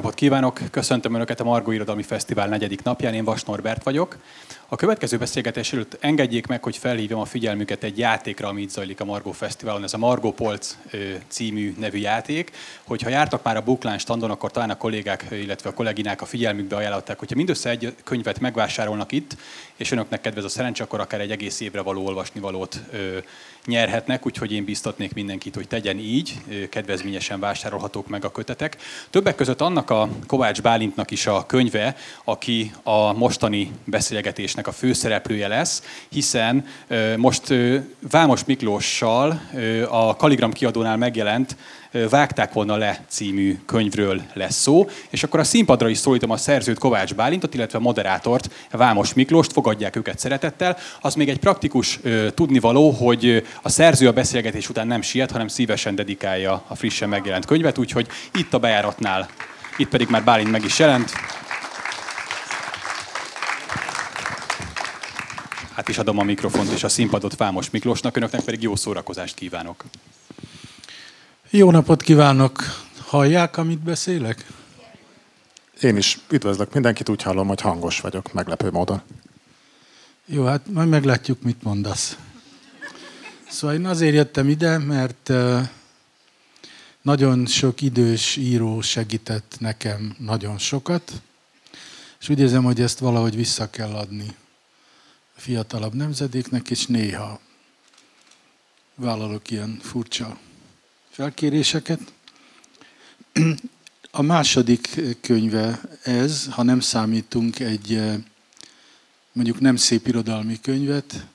Napot kívánok! Köszöntöm Önöket a Margó Irodalmi Fesztivál negyedik napján. Én Vas Norbert vagyok. A következő beszélgetés előtt engedjék meg, hogy felhívjam a figyelmüket egy játékra, ami itt zajlik a Margó Fesztiválon. Ez a Margó Polc című nevű játék. Hogyha jártak már a Buklán standon, akkor talán a kollégák, illetve a kolléginák a figyelmükbe ajánlották, hogyha mindössze egy könyvet megvásárolnak itt, és önöknek kedvez a szerencsé, akkor akár egy egész évre való olvasnivalót nyerhetnek, úgyhogy én biztatnék mindenkit, hogy tegyen így, kedvezményesen vásárolhatók meg a kötetek. Többek között annak a Kovács Bálintnak is a könyve, aki a mostani beszélgetésnek a főszereplője lesz, hiszen most Vámos Miklóssal a Kaligram kiadónál megjelent Vágták volna le című könyvről lesz szó, és akkor a színpadra is szólítom a szerzőt Kovács Bálintot, illetve a moderátort Vámos Miklóst, fogadják őket szeretettel. Az még egy praktikus tudnivaló, hogy a szerző a beszélgetés után nem siet, hanem szívesen dedikálja a frissen megjelent könyvet, úgyhogy itt a bejáratnál, itt pedig már Bálint meg is jelent. Hát is adom a mikrofont és a színpadot Vámos Miklósnak, önöknek pedig jó szórakozást kívánok. Jó napot kívánok! Hallják, amit beszélek? Én is üdvözlök mindenkit, úgy hallom, hogy hangos vagyok, meglepő módon. Jó, hát majd meglátjuk, mit mondasz. Szóval én azért jöttem ide, mert nagyon sok idős író segített nekem nagyon sokat, és úgy érzem, hogy ezt valahogy vissza kell adni fiatalabb nemzedéknek, és néha vállalok ilyen furcsa felkéréseket. A második könyve ez, ha nem számítunk egy eh, mondjuk nem szép irodalmi könyvet,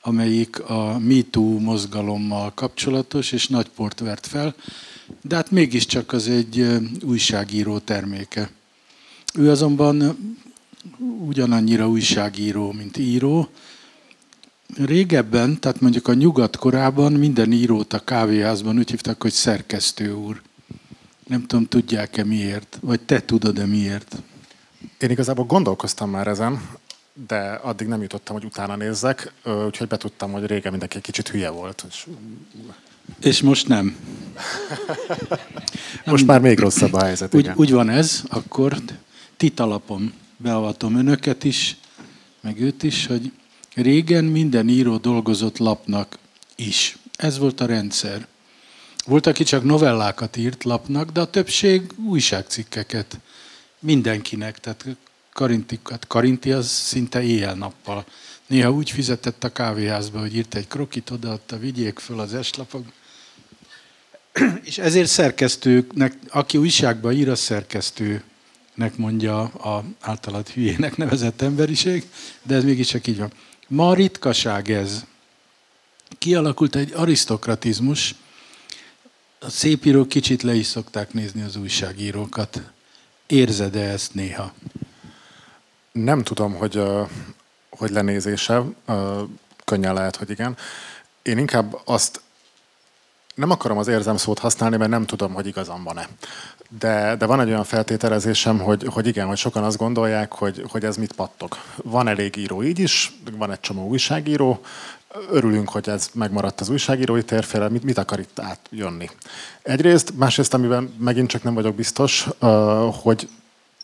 amelyik a MeToo mozgalommal kapcsolatos, és nagy port vert fel, de hát mégiscsak az egy eh, újságíró terméke. Ő azonban ugyanannyira újságíró, mint író, Régebben, tehát mondjuk a nyugat korában minden írót a kávéházban úgy hívtak, hogy szerkesztő úr. Nem tudom, tudják-e miért, vagy te tudod-e miért? Én igazából gondolkoztam már ezen, de addig nem jutottam, hogy utána nézzek, úgyhogy betudtam, hogy régen mindenki egy kicsit hülye volt. És, és most nem. most már még rosszabb a helyzet. Úgy, igen. úgy van ez, akkor titalapon beavatom önöket is, meg őt is, hogy Régen minden író dolgozott lapnak is. Ez volt a rendszer. Volt, aki csak novellákat írt lapnak, de a többség újságcikkeket. Mindenkinek, tehát Karintikat. Karinti az szinte éjjel-nappal. Néha úgy fizetett a kávéházba, hogy írt egy krokit, odaadta, vigyék föl az eslapok. És ezért szerkesztőknek, aki újságban ír, a szerkesztőnek mondja a általad hülyének nevezett emberiség, de ez mégiscsak így van. Ma ritkaság ez. Kialakult egy arisztokratizmus. A szépírók kicsit le is szokták nézni az újságírókat. Érzed-e ezt néha? Nem tudom, hogy, hogy lenézése. Könnyen lehet, hogy igen. Én inkább azt nem akarom az érzem szót használni, mert nem tudom, hogy igazam van-e. De, de van egy olyan feltételezésem, hogy, hogy igen, hogy sokan azt gondolják, hogy, hogy ez mit pattog. Van elég író így is, van egy csomó újságíró, örülünk, hogy ez megmaradt az újságírói térféle, mit, mit akar itt átjönni. Egyrészt, másrészt, amiben megint csak nem vagyok biztos, hogy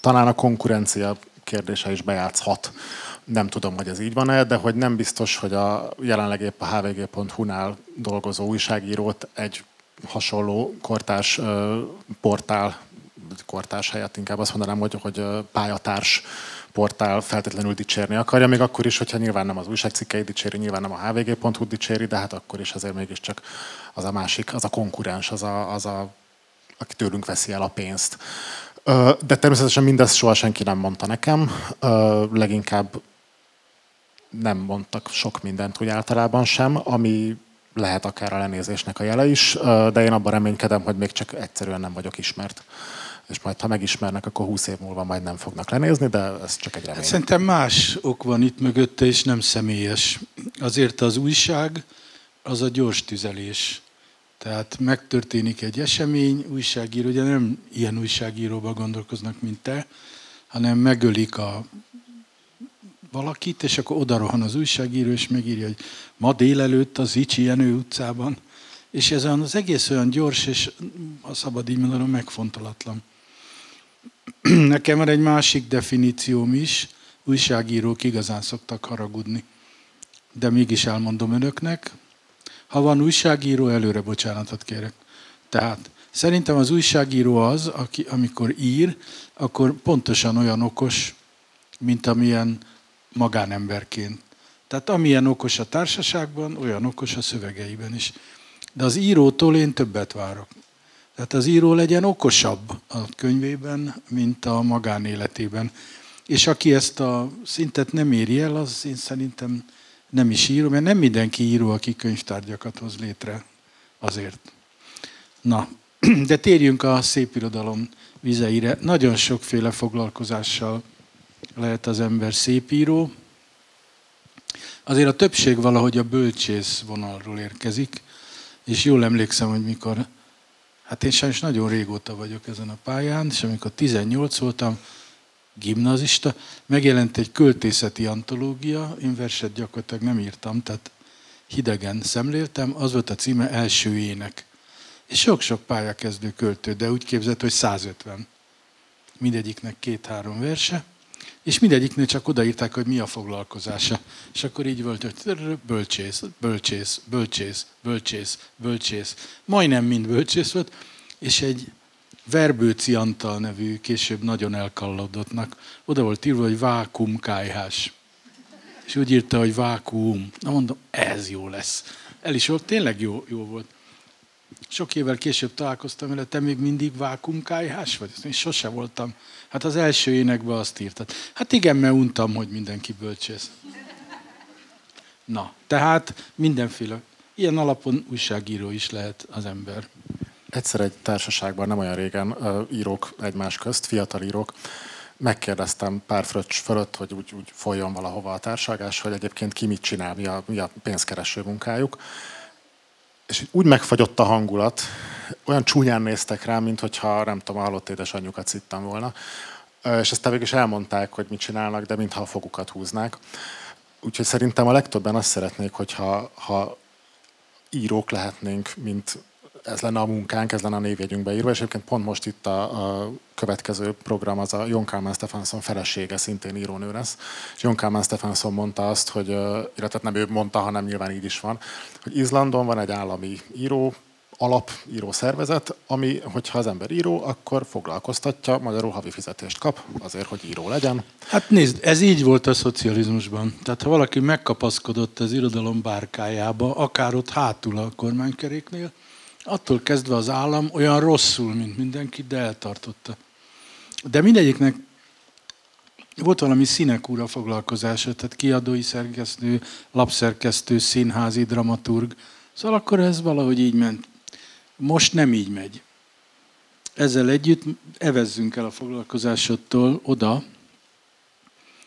talán a konkurencia kérdése is bejátszhat. Nem tudom, hogy ez így van-e, de hogy nem biztos, hogy a jelenleg épp a hvg.hu-nál dolgozó újságírót egy hasonló kortárs portál, kortárs helyett inkább azt mondanám, hogy, hogy pályatárs portál feltétlenül dicsérni akarja, még akkor is, hogyha nyilván nem az újságcikkei dicséri, nyilván nem a hvg.hu dicséri, de hát akkor is azért mégiscsak az a másik, az a konkurens, az a, az a aki tőlünk veszi el a pénzt. De természetesen mindezt soha senki nem mondta nekem. Leginkább nem mondtak sok mindent úgy általában sem, ami lehet akár a lenézésnek a jele is, de én abban reménykedem, hogy még csak egyszerűen nem vagyok ismert. És majd, ha megismernek, akkor 20 év múlva majd nem fognak lenézni, de ez csak egy remény. Hát szerintem más ok van itt mögötte, és nem személyes. Azért az újság, az a gyors tüzelés. Tehát megtörténik egy esemény, újságíró, ugye nem ilyen újságíróban gondolkoznak, mint te, hanem megölik a valakit, és akkor oda rohan az újságíró, és megírja, hogy ma délelőtt az Icsi Jenő utcában. És ez az egész olyan gyors, és a szabad így mondanom, megfontolatlan. Nekem van egy másik definícióm is. Újságírók igazán szoktak haragudni. De mégis elmondom önöknek. Ha van újságíró, előre bocsánatot kérek. Tehát szerintem az újságíró az, aki amikor ír, akkor pontosan olyan okos, mint amilyen magánemberként. Tehát amilyen okos a társaságban, olyan okos a szövegeiben is. De az írótól én többet várok. Tehát az író legyen okosabb a könyvében, mint a magánéletében. És aki ezt a szintet nem éri el, az én szerintem nem is író, mert nem mindenki író, aki könyvtárgyakat hoz létre azért. Na, de térjünk a szép irodalom vizeire. Nagyon sokféle foglalkozással lehet az ember szépíró. Azért a többség valahogy a bölcsész vonalról érkezik, és jól emlékszem, hogy mikor, hát én sajnos nagyon régóta vagyok ezen a pályán, és amikor 18 voltam, gimnazista, megjelent egy költészeti antológia, én verset gyakorlatilag nem írtam, tehát hidegen szemléltem, az volt a címe Első ének. És sok-sok pályakezdő költő, de úgy képzett, hogy 150. Mindegyiknek két-három verse, és mindegyiknél csak odaírták, hogy mi a foglalkozása. És akkor így volt, hogy bölcsész, bölcsész, bölcsész, bölcsész, bölcsész. Majdnem mind bölcsész volt, és egy Verbőci Antal nevű, később nagyon elkalladottnak, oda volt írva, hogy vákum kájhás. És úgy írta, hogy vákuum. Na mondom, ez jó lesz. El is volt, tényleg jó, jó volt. Sok évvel később találkoztam vele, te még mindig vákumkájhás vagy? Én sose voltam. Hát az első énekben azt írtad. Hát igen, mert untam, hogy mindenki bölcsész. Na, tehát mindenféle. Ilyen alapon újságíró is lehet az ember. Egyszer egy társaságban, nem olyan régen, írók egymás közt, fiatal írók, megkérdeztem pár fröccs fölött, hogy úgy, úgy folyjon valahova a társalgás, hogy egyébként ki mit csinál, mi a, mi a pénzkereső munkájuk és úgy megfagyott a hangulat, olyan csúnyán néztek rám, mint hogyha nem tudom, a halott édesanyjukat szittem volna. És ezt végig is elmondták, hogy mit csinálnak, de mintha a fogukat húznák. Úgyhogy szerintem a legtöbben azt szeretnék, hogyha ha írók lehetnénk, mint ez lenne a munkánk, ez lenne a névjegyünkbe írva, és egyébként pont most itt a, a következő program az a Jon Kalman Stefansson felesége, szintén írónő lesz. És Jon Kalman Stefansson mondta azt, hogy, illetve nem ő mondta, hanem nyilván így is van, hogy Izlandon van egy állami író, alapíró szervezet, ami, hogyha az ember író, akkor foglalkoztatja, magyarul havi fizetést kap azért, hogy író legyen. Hát nézd, ez így volt a szocializmusban. Tehát ha valaki megkapaszkodott az irodalom bárkájába, akár ott hátul a kormánykeréknél, attól kezdve az állam olyan rosszul, mint mindenki, de eltartotta. De mindegyiknek volt valami színekúra foglalkozása, tehát kiadói szerkesztő, lapszerkesztő, színházi dramaturg. Szóval akkor ez valahogy így ment. Most nem így megy. Ezzel együtt evezzünk el a foglalkozásodtól oda,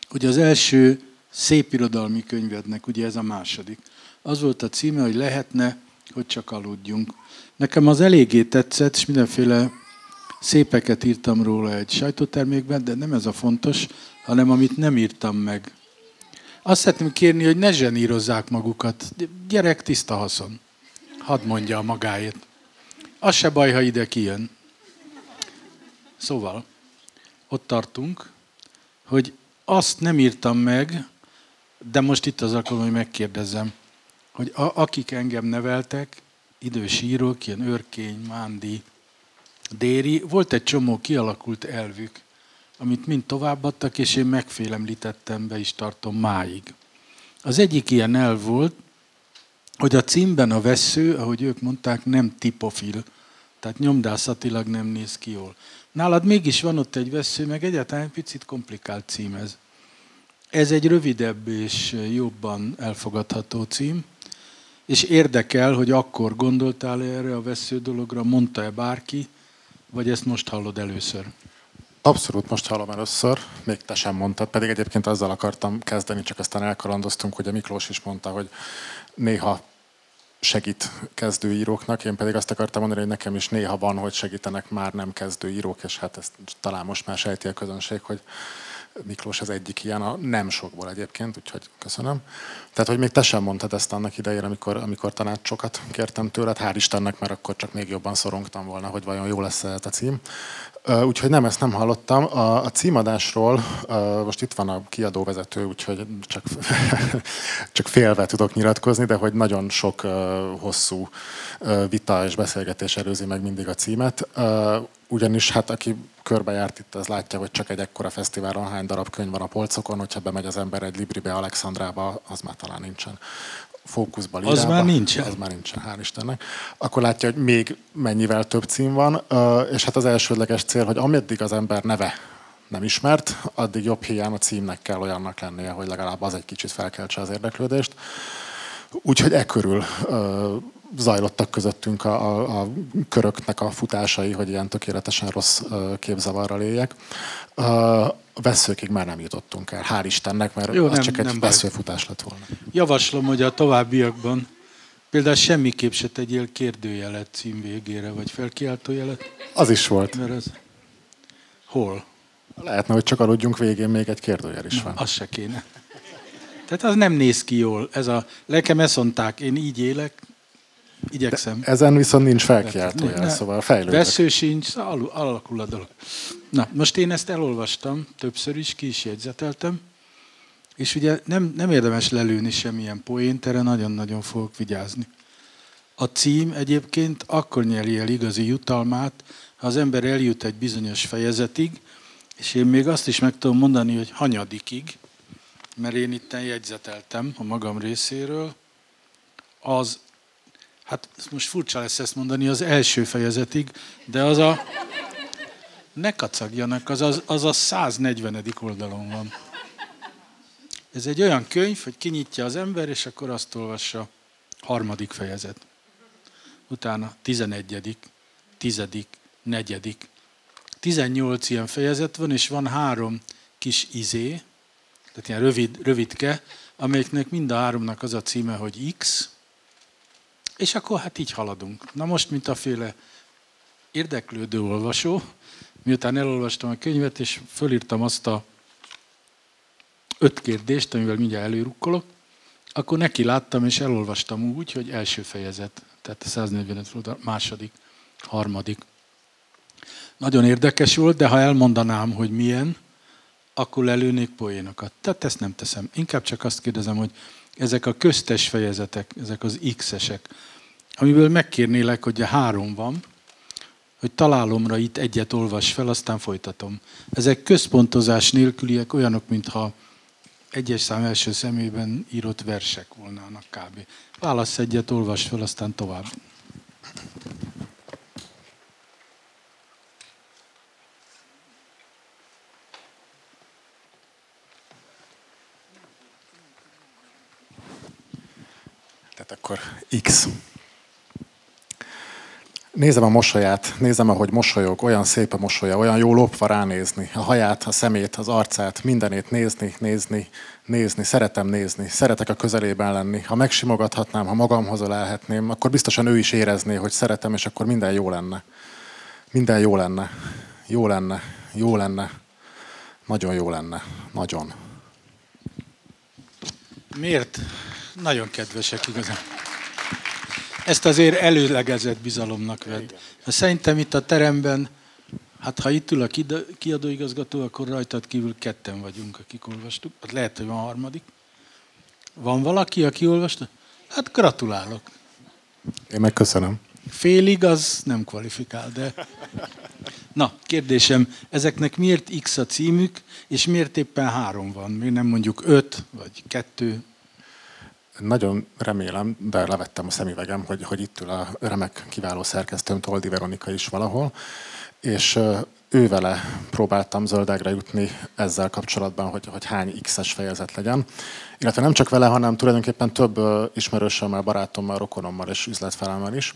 hogy az első szépirodalmi könyvednek, ugye ez a második, az volt a címe, hogy lehetne, hogy csak aludjunk. Nekem az eléggé tetszett, és mindenféle szépeket írtam róla egy sajtótermékben, de nem ez a fontos, hanem amit nem írtam meg. Azt szeretném kérni, hogy ne zsenírozzák magukat. Gyerek tiszta haszon. Hadd mondja a magáét. Az se baj, ha ide kijön. Szóval, ott tartunk, hogy azt nem írtam meg, de most itt az alkalom, hogy megkérdezzem, hogy a, akik engem neveltek, idős írók, ilyen Örkény, Mándi, Déri, volt egy csomó kialakult elvük, amit mind továbbadtak, és én megfélemlítettem, be is tartom máig. Az egyik ilyen elv volt, hogy a címben a vesző, ahogy ők mondták, nem tipofil, tehát nyomdászatilag nem néz ki jól. Nálad mégis van ott egy vesző, meg egyáltalán egy picit komplikált cím ez. Ez egy rövidebb és jobban elfogadható cím, és érdekel, hogy akkor gondoltál erre a vesző dologra, mondta-e bárki, vagy ezt most hallod először? Abszolút most hallom először, még te sem mondtad, pedig egyébként azzal akartam kezdeni, csak aztán elkalandoztunk, hogy a Miklós is mondta, hogy néha segít kezdőíróknak, én pedig azt akartam mondani, hogy nekem is néha van, hogy segítenek már nem kezdőírók, és hát ezt talán most már sejti a közönség, hogy Miklós az egyik ilyen, a nem sokból egyébként, úgyhogy köszönöm. Tehát, hogy még te sem mondtad ezt annak idején, amikor, amikor tanácsokat kértem tőled, hál' Istennek, mert akkor csak még jobban szorongtam volna, hogy vajon jó lesz ez a cím. Úgyhogy nem, ezt nem hallottam. A, a címadásról, most itt van a kiadóvezető, úgyhogy csak, csak félve tudok nyilatkozni, de hogy nagyon sok hosszú vita és beszélgetés előzi meg mindig a címet. Ugyanis hát aki körbejárt itt, az látja, hogy csak egy ekkora fesztiválon hány darab könyv van a polcokon, hogyha bemegy az ember egy Libribe, Alexandrába, az már talán nincsen fókuszban. Az már nincsen. Az már nincsen, hál' Istennek. Akkor látja, hogy még mennyivel több cím van, és hát az elsődleges cél, hogy ameddig az ember neve nem ismert, addig jobb hiány a címnek kell olyannak lennie, hogy legalább az egy kicsit felkeltse az érdeklődést. Úgyhogy e körül zajlottak közöttünk a, a, a köröknek a futásai, hogy ilyen tökéletesen rossz képzavarral éljek. A veszőkig már nem jutottunk el, hál' Istennek, mert Jó, az nem, csak egy nem veszőfutás lett volna. Javaslom, hogy a továbbiakban például semmiképp se tegyél kérdőjelet cím végére, vagy felkiáltójelet. Az is volt. Mert az... Hol? Lehetne, hogy csak aludjunk végén még egy kérdőjel is van. Az se kéne. Tehát az nem néz ki jól. Ez a, nekem ezt mondták, én így élek, Igyekszem. De ezen viszont nincs felkiáltójel, szóval fejlődök. Vesző sincs, alakul a dolog. Na, most én ezt elolvastam, többször is, ki is jegyzeteltem, és ugye nem, nem érdemes lelőni semmilyen poént, erre nagyon-nagyon fogok vigyázni. A cím egyébként akkor nyeri el igazi jutalmát, ha az ember eljut egy bizonyos fejezetig, és én még azt is meg tudom mondani, hogy hanyadikig, mert én itt jegyzeteltem a magam részéről, az hát most furcsa lesz ezt mondani, az első fejezetig, de az a, ne kacagjanak, az, az, az a 140. oldalon van. Ez egy olyan könyv, hogy kinyitja az ember, és akkor azt olvassa, harmadik fejezet. Utána tizenegyedik, tizedik, negyedik. Tizennyolc ilyen fejezet van, és van három kis izé, tehát ilyen rövid, rövidke, amelyiknek mind a háromnak az a címe, hogy X, és akkor hát így haladunk. Na most, mint a féle érdeklődő olvasó, miután elolvastam a könyvet, és fölírtam azt a öt kérdést, amivel mindjárt előrukkolok, akkor neki láttam, és elolvastam úgy, hogy első fejezet, tehát a 145 oldal, második, harmadik. Nagyon érdekes volt, de ha elmondanám, hogy milyen, akkor lelőnék poénokat. Tehát ezt nem teszem. Inkább csak azt kérdezem, hogy ezek a köztes fejezetek, ezek az X-esek, amiből megkérnélek, hogy a három van, hogy találomra itt egyet olvas fel, aztán folytatom. Ezek központozás nélküliek, olyanok, mintha egyes szám első szemében írott versek volnának kb. Válasz egyet, olvas fel, aztán tovább. Tehát akkor X. Nézem a mosolyát, nézem, ahogy mosolyog, olyan szép a mosolya, olyan jó lopva ránézni. A haját, a szemét, az arcát, mindenét nézni, nézni, nézni. Szeretem nézni, szeretek a közelében lenni. Ha megsimogathatnám, ha magamhoz ölelhetném, akkor biztosan ő is érezné, hogy szeretem, és akkor minden jó lenne. Minden jó lenne. Jó lenne. Jó lenne. Nagyon jó lenne. Nagyon. Miért? Nagyon kedvesek igazán. Ezt azért előlegezett bizalomnak vedd. Szerintem itt a teremben, hát ha itt ül a kiadóigazgató, akkor rajtad kívül ketten vagyunk, akik olvastuk. Hát lehet, hogy van harmadik. Van valaki, aki olvasta? Hát gratulálok. Én meg köszönöm. Félig az nem kvalifikál, de... Na, kérdésem, ezeknek miért X a címük, és miért éppen három van? Miért nem mondjuk öt, vagy kettő, nagyon remélem, de levettem a szemüvegem, hogy, hogy itt ül a remek kiváló szerkesztőm, Toldi Veronika is valahol, és ő vele próbáltam zöldágra jutni ezzel kapcsolatban, hogy, hogy hány X-es fejezet legyen. Illetve nem csak vele, hanem tulajdonképpen több ismerősömmel, barátommal, rokonommal és üzletfelemmel is.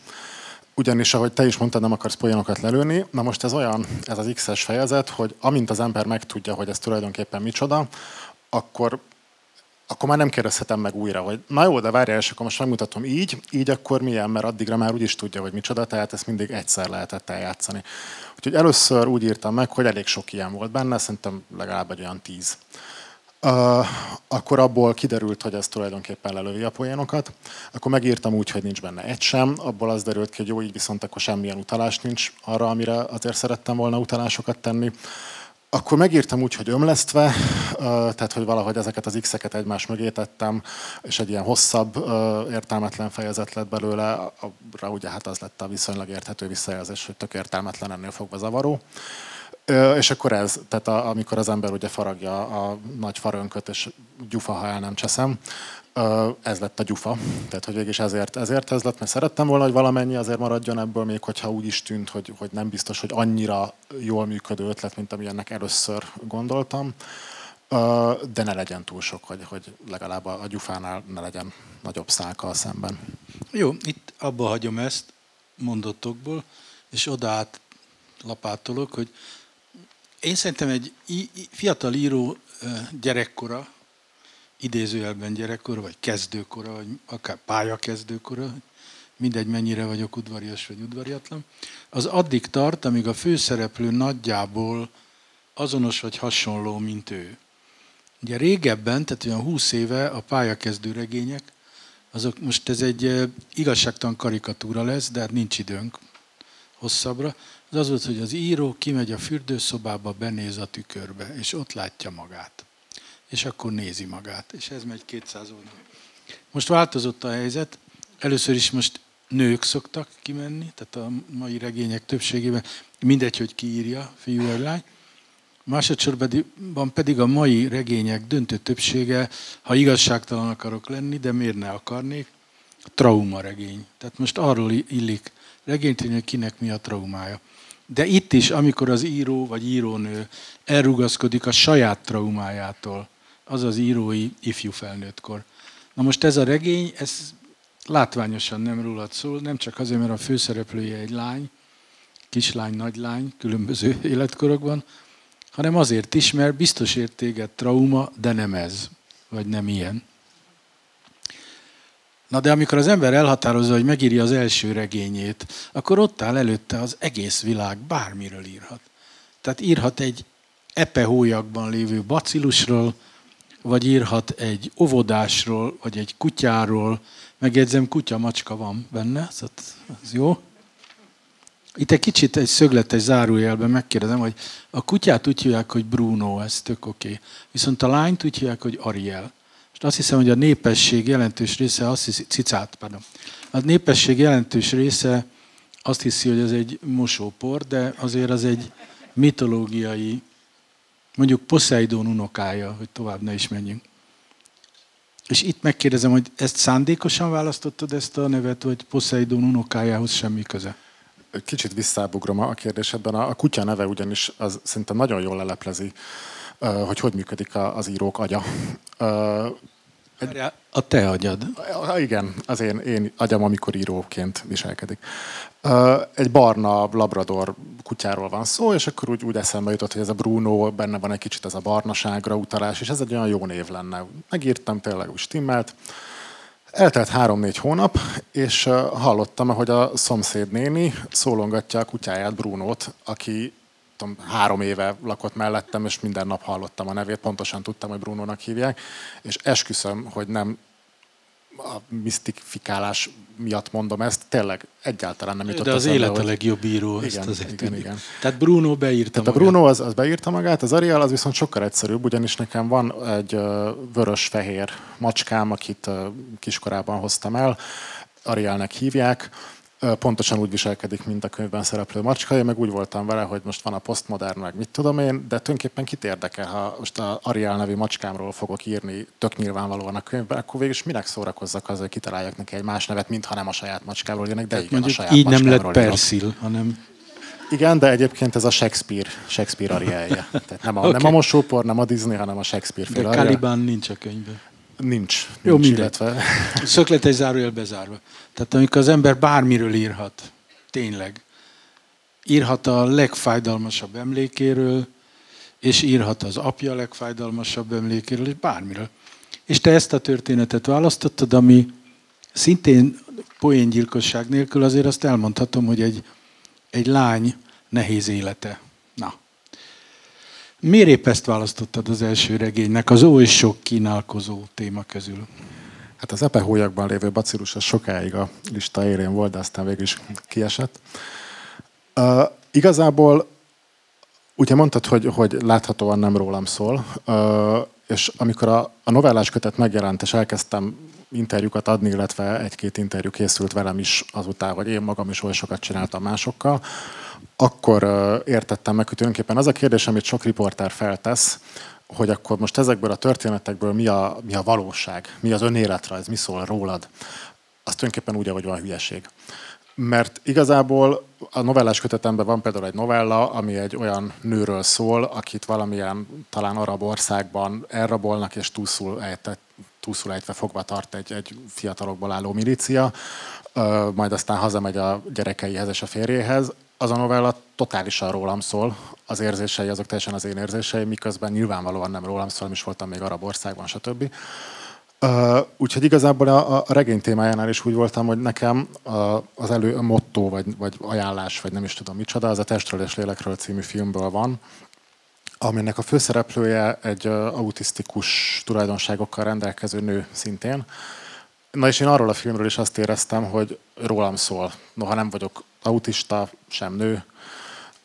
Ugyanis, ahogy te is mondtad, nem akarsz poénokat lelőni. Na most ez olyan, ez az X-es fejezet, hogy amint az ember megtudja, hogy ez tulajdonképpen micsoda, akkor akkor már nem kérdezhetem meg újra, hogy na jó, de várjál, és akkor most megmutatom így, így akkor milyen, mert addigra már úgy is tudja, hogy micsoda, tehát ezt mindig egyszer lehetett eljátszani. Úgyhogy először úgy írtam meg, hogy elég sok ilyen volt benne, szerintem legalább egy olyan tíz. Uh, akkor abból kiderült, hogy ez tulajdonképpen lelövi a poénokat. Akkor megírtam úgy, hogy nincs benne egy sem. Abból az derült ki, hogy jó, így viszont akkor semmilyen utalás nincs arra, amire azért szerettem volna utalásokat tenni. Akkor megírtam úgy, hogy ömlesztve, tehát hogy valahogy ezeket az x-eket egymás mögé tettem, és egy ilyen hosszabb, értelmetlen fejezet lett belőle, arra ugye hát az lett a viszonylag érthető visszajelzés, hogy tök értelmetlen ennél fogva zavaró. És akkor ez, tehát amikor az ember ugye faragja a nagy farönköt, és gyufa, ha el nem cseszem, ez lett a gyufa. Tehát, hogy végig ezért, ezért ez lett, mert szerettem volna, hogy valamennyi azért maradjon ebből, még hogyha úgy is tűnt, hogy, hogy nem biztos, hogy annyira jól működő ötlet, mint amilyennek először gondoltam. De ne legyen túl sok, hogy, hogy legalább a gyufánál ne legyen nagyobb szálkkal szemben. Jó, itt abba hagyom ezt mondatokból, és oda át lapátolok, hogy én szerintem egy fiatal író gyerekkora, idézőjelben gyerekkora, vagy kezdőkora, vagy akár pályakezdőkora, mindegy mennyire vagyok udvarias vagy udvariatlan, az addig tart, amíg a főszereplő nagyjából azonos vagy hasonló, mint ő. Ugye régebben, tehát olyan 20 éve a pályakezdő regények, azok most ez egy igazságtalan karikatúra lesz, de hát nincs időnk hosszabbra. Az az volt, hogy az író kimegy a fürdőszobába, benéz a tükörbe, és ott látja magát és akkor nézi magát. És ez megy 200 oldal. Most változott a helyzet. Először is most nők szoktak kimenni, tehát a mai regények többségében mindegy, hogy kiírja, fiú vagy lány. Másodszorban pedig a mai regények döntő többsége, ha igazságtalan akarok lenni, de miért ne akarnék, trauma regény. Tehát most arról illik regényt hogy kinek mi a traumája. De itt is, amikor az író vagy írónő elrugaszkodik a saját traumájától, az az írói ifjú felnőttkor. Na most ez a regény, ez látványosan nem rólad szól, nem csak azért, mert a főszereplője egy lány, kislány, nagylány, különböző életkorokban, hanem azért is, mert biztos ért téged trauma, de nem ez, vagy nem ilyen. Na de amikor az ember elhatározza, hogy megírja az első regényét, akkor ott áll előtte az egész világ, bármiről írhat. Tehát írhat egy epehólyakban lévő bacillusról, vagy írhat egy óvodásról, vagy egy kutyáról. Megjegyzem, kutya-macska van benne, szóval ez jó. Itt egy kicsit egy szögletes zárójelben megkérdezem, hogy a kutyát úgy hívják, hogy Bruno, ez tök oké. Okay. Viszont a lányt úgy hívják, hogy Ariel. És azt hiszem, hogy a népesség jelentős része azt hiszi, cicát, pardon. A népesség jelentős része azt hiszi, hogy ez egy mosópor, de azért az egy mitológiai mondjuk Poseidon unokája, hogy tovább ne is menjünk. És itt megkérdezem, hogy ezt szándékosan választottad ezt a nevet, vagy Poseidon unokájához semmi köze? Kicsit visszábugrom a kérdésedben. A kutya neve ugyanis az szerintem nagyon jól leleplezi, hogy hogy működik az írók agya. A te agyad. Igen, az én, én agyam, amikor íróként viselkedik. Egy barna labrador kutyáról van szó, és akkor úgy, úgy eszembe jutott, hogy ez a Bruno, benne van egy kicsit ez a barnaságra utalás, és ez egy olyan jó név lenne. Megírtam, tényleg úgy stimmelt. Eltelt három-négy hónap, és hallottam, hogy a szomszéd néni szólongatja a kutyáját, Brunót, aki tudom, három éve lakott mellettem, és minden nap hallottam a nevét, pontosan tudtam, hogy Brunónak hívják, és esküszöm, hogy nem a misztifikálás miatt mondom ezt, tényleg egyáltalán nem jutott De az élet a legjobb író, igen, ezt azért igen, igen. Tehát Bruno beírta Tehát magát. a Bruno az, az beírta magát, az Ariel az viszont sokkal egyszerűbb, ugyanis nekem van egy vörös-fehér macskám, akit kiskorában hoztam el, Arielnek hívják, pontosan úgy viselkedik, mint a könyvben szereplő macska. meg úgy voltam vele, hogy most van a posztmodern, meg mit tudom én, de tulajdonképpen kit érdekel, ha most a Ariel nevű macskámról fogok írni tök nyilvánvalóan a könyvben, akkor végül is minek szórakozzak az, hogy kitaláljak neki egy más nevet, mintha nem a saját macskámról írnek, de igen, a saját így nem lett Persil, hanem igen, de egyébként ez a Shakespeare, Shakespeare Arielje. Tehát nem a, okay. nem a mosópor, nem a Disney, hanem a Shakespeare film. De Caliban nincs a könyvben. Nincs. Jó, nincs, illetve... Szökletes zárójel bezárva. Tehát amikor az ember bármiről írhat, tényleg, írhat a legfájdalmasabb emlékéről, és írhat az apja legfájdalmasabb emlékéről, és bármiről. És te ezt a történetet választottad, ami szintén poéngyilkosság nélkül azért azt elmondhatom, hogy egy, egy lány nehéz élete. Na. Miért épp ezt választottad az első regénynek, az oly sok kínálkozó téma közül? Hát az epehólyakban lévő bacillus sokáig a lista érén volt, de aztán végül is kiesett. Uh, igazából ugye mondtad, hogy, hogy láthatóan nem rólam szól, uh, és amikor a, a novellás kötet megjelent, és elkezdtem interjúkat adni, illetve egy-két interjú készült velem is azután, hogy én magam is oly sokat csináltam másokkal, akkor értettem meg, hogy tulajdonképpen az a kérdés, amit sok riporter feltesz, hogy akkor most ezekből a történetekből mi a, mi a valóság, mi az önéletrajz, mi szól rólad, az tulajdonképpen úgy, ahogy van hülyeség. Mert igazából a novellás kötetemben van például egy novella, ami egy olyan nőről szól, akit valamilyen talán arab országban elrabolnak és túlszul, ejtett, túlszul ejtve fogva tart egy, egy fiatalokból álló milícia, majd aztán hazamegy a gyerekeihez és a férjéhez. Az a novella totálisan rólam szól, az érzései azok teljesen az én érzései, miközben nyilvánvalóan nem rólam szól, nem is voltam még arab országban, stb. Uh, úgyhogy igazából a, a regény témájánál is úgy voltam, hogy nekem a, az elő a motto, vagy, vagy ajánlás, vagy nem is tudom micsoda, az a Testről és Lélekről című filmből van, aminek a főszereplője egy autisztikus tulajdonságokkal rendelkező nő szintén. Na és én arról a filmről is azt éreztem, hogy rólam szól. Noha nem vagyok autista, sem nő,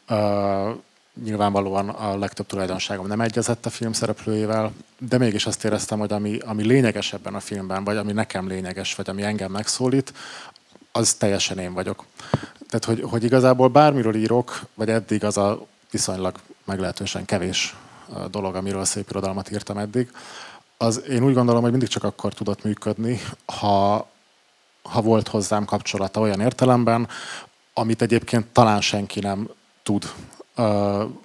uh, nyilvánvalóan a legtöbb tulajdonságom nem egyezett a film szereplőjével, de mégis azt éreztem, hogy ami, ami lényeges ebben a filmben, vagy ami nekem lényeges, vagy ami engem megszólít, az teljesen én vagyok. Tehát, hogy, hogy igazából bármiről írok, vagy eddig az a viszonylag meglehetősen kevés dolog, amiről szép irodalmat írtam eddig, az én úgy gondolom, hogy mindig csak akkor tudott működni, ha, ha volt hozzám kapcsolata olyan értelemben, amit egyébként talán senki nem tud.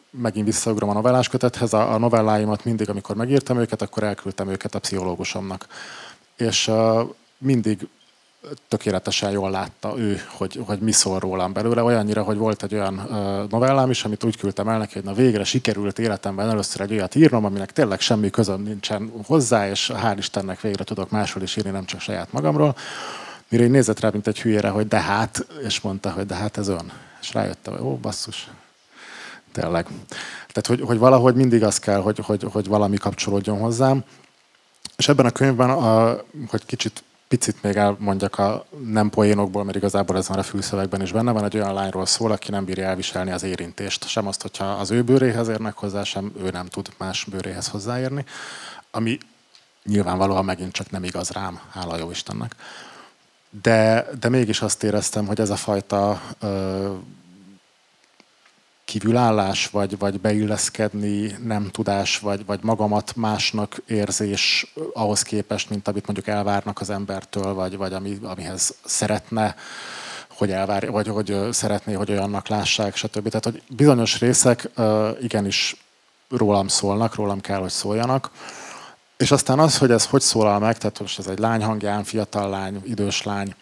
Megint visszaugrom a novellás kötethez, a, novelláimat mindig, amikor megírtam őket, akkor elküldtem őket a pszichológusomnak. És mindig tökéletesen jól látta ő, hogy, hogy mi szól rólam belőle, olyannyira, hogy volt egy olyan novellám is, amit úgy küldtem el neki, hogy na végre sikerült életemben először egy olyat írnom, aminek tényleg semmi közöm nincsen hozzá, és hál' Istennek végre tudok másról is írni, nem csak saját magamról. Mire én nézett rá, mint egy hülyére, hogy de hát, és mondta, hogy de hát ez ön. És rájöttem, hogy ó, basszus, tényleg. Tehát, hogy, hogy valahogy mindig az kell, hogy, hogy, hogy valami kapcsolódjon hozzám. És ebben a könyvben, a, hogy kicsit picit még elmondjak a nem poénokból, mert igazából ez van a fülszövegben is benne van, egy olyan lányról szól, aki nem bírja elviselni az érintést. Sem azt, hogyha az ő bőréhez érnek hozzá, sem ő nem tud más bőréhez hozzáérni. Ami nyilvánvalóan megint csak nem igaz rám, hála jó Istennek. De, de mégis azt éreztem, hogy ez a fajta ö, kívülállás, vagy, vagy beilleszkedni, nem tudás, vagy, vagy magamat másnak érzés ahhoz képest, mint amit mondjuk elvárnak az embertől, vagy, vagy ami, amihez szeretne, hogy elvár, vagy hogy szeretné, hogy olyannak lássák, stb. Tehát, hogy bizonyos részek igenis rólam szólnak, rólam kell, hogy szóljanak. És aztán az, hogy ez hogy szólal meg, tehát most ez egy lány hangján, fiatal lány, idős lány,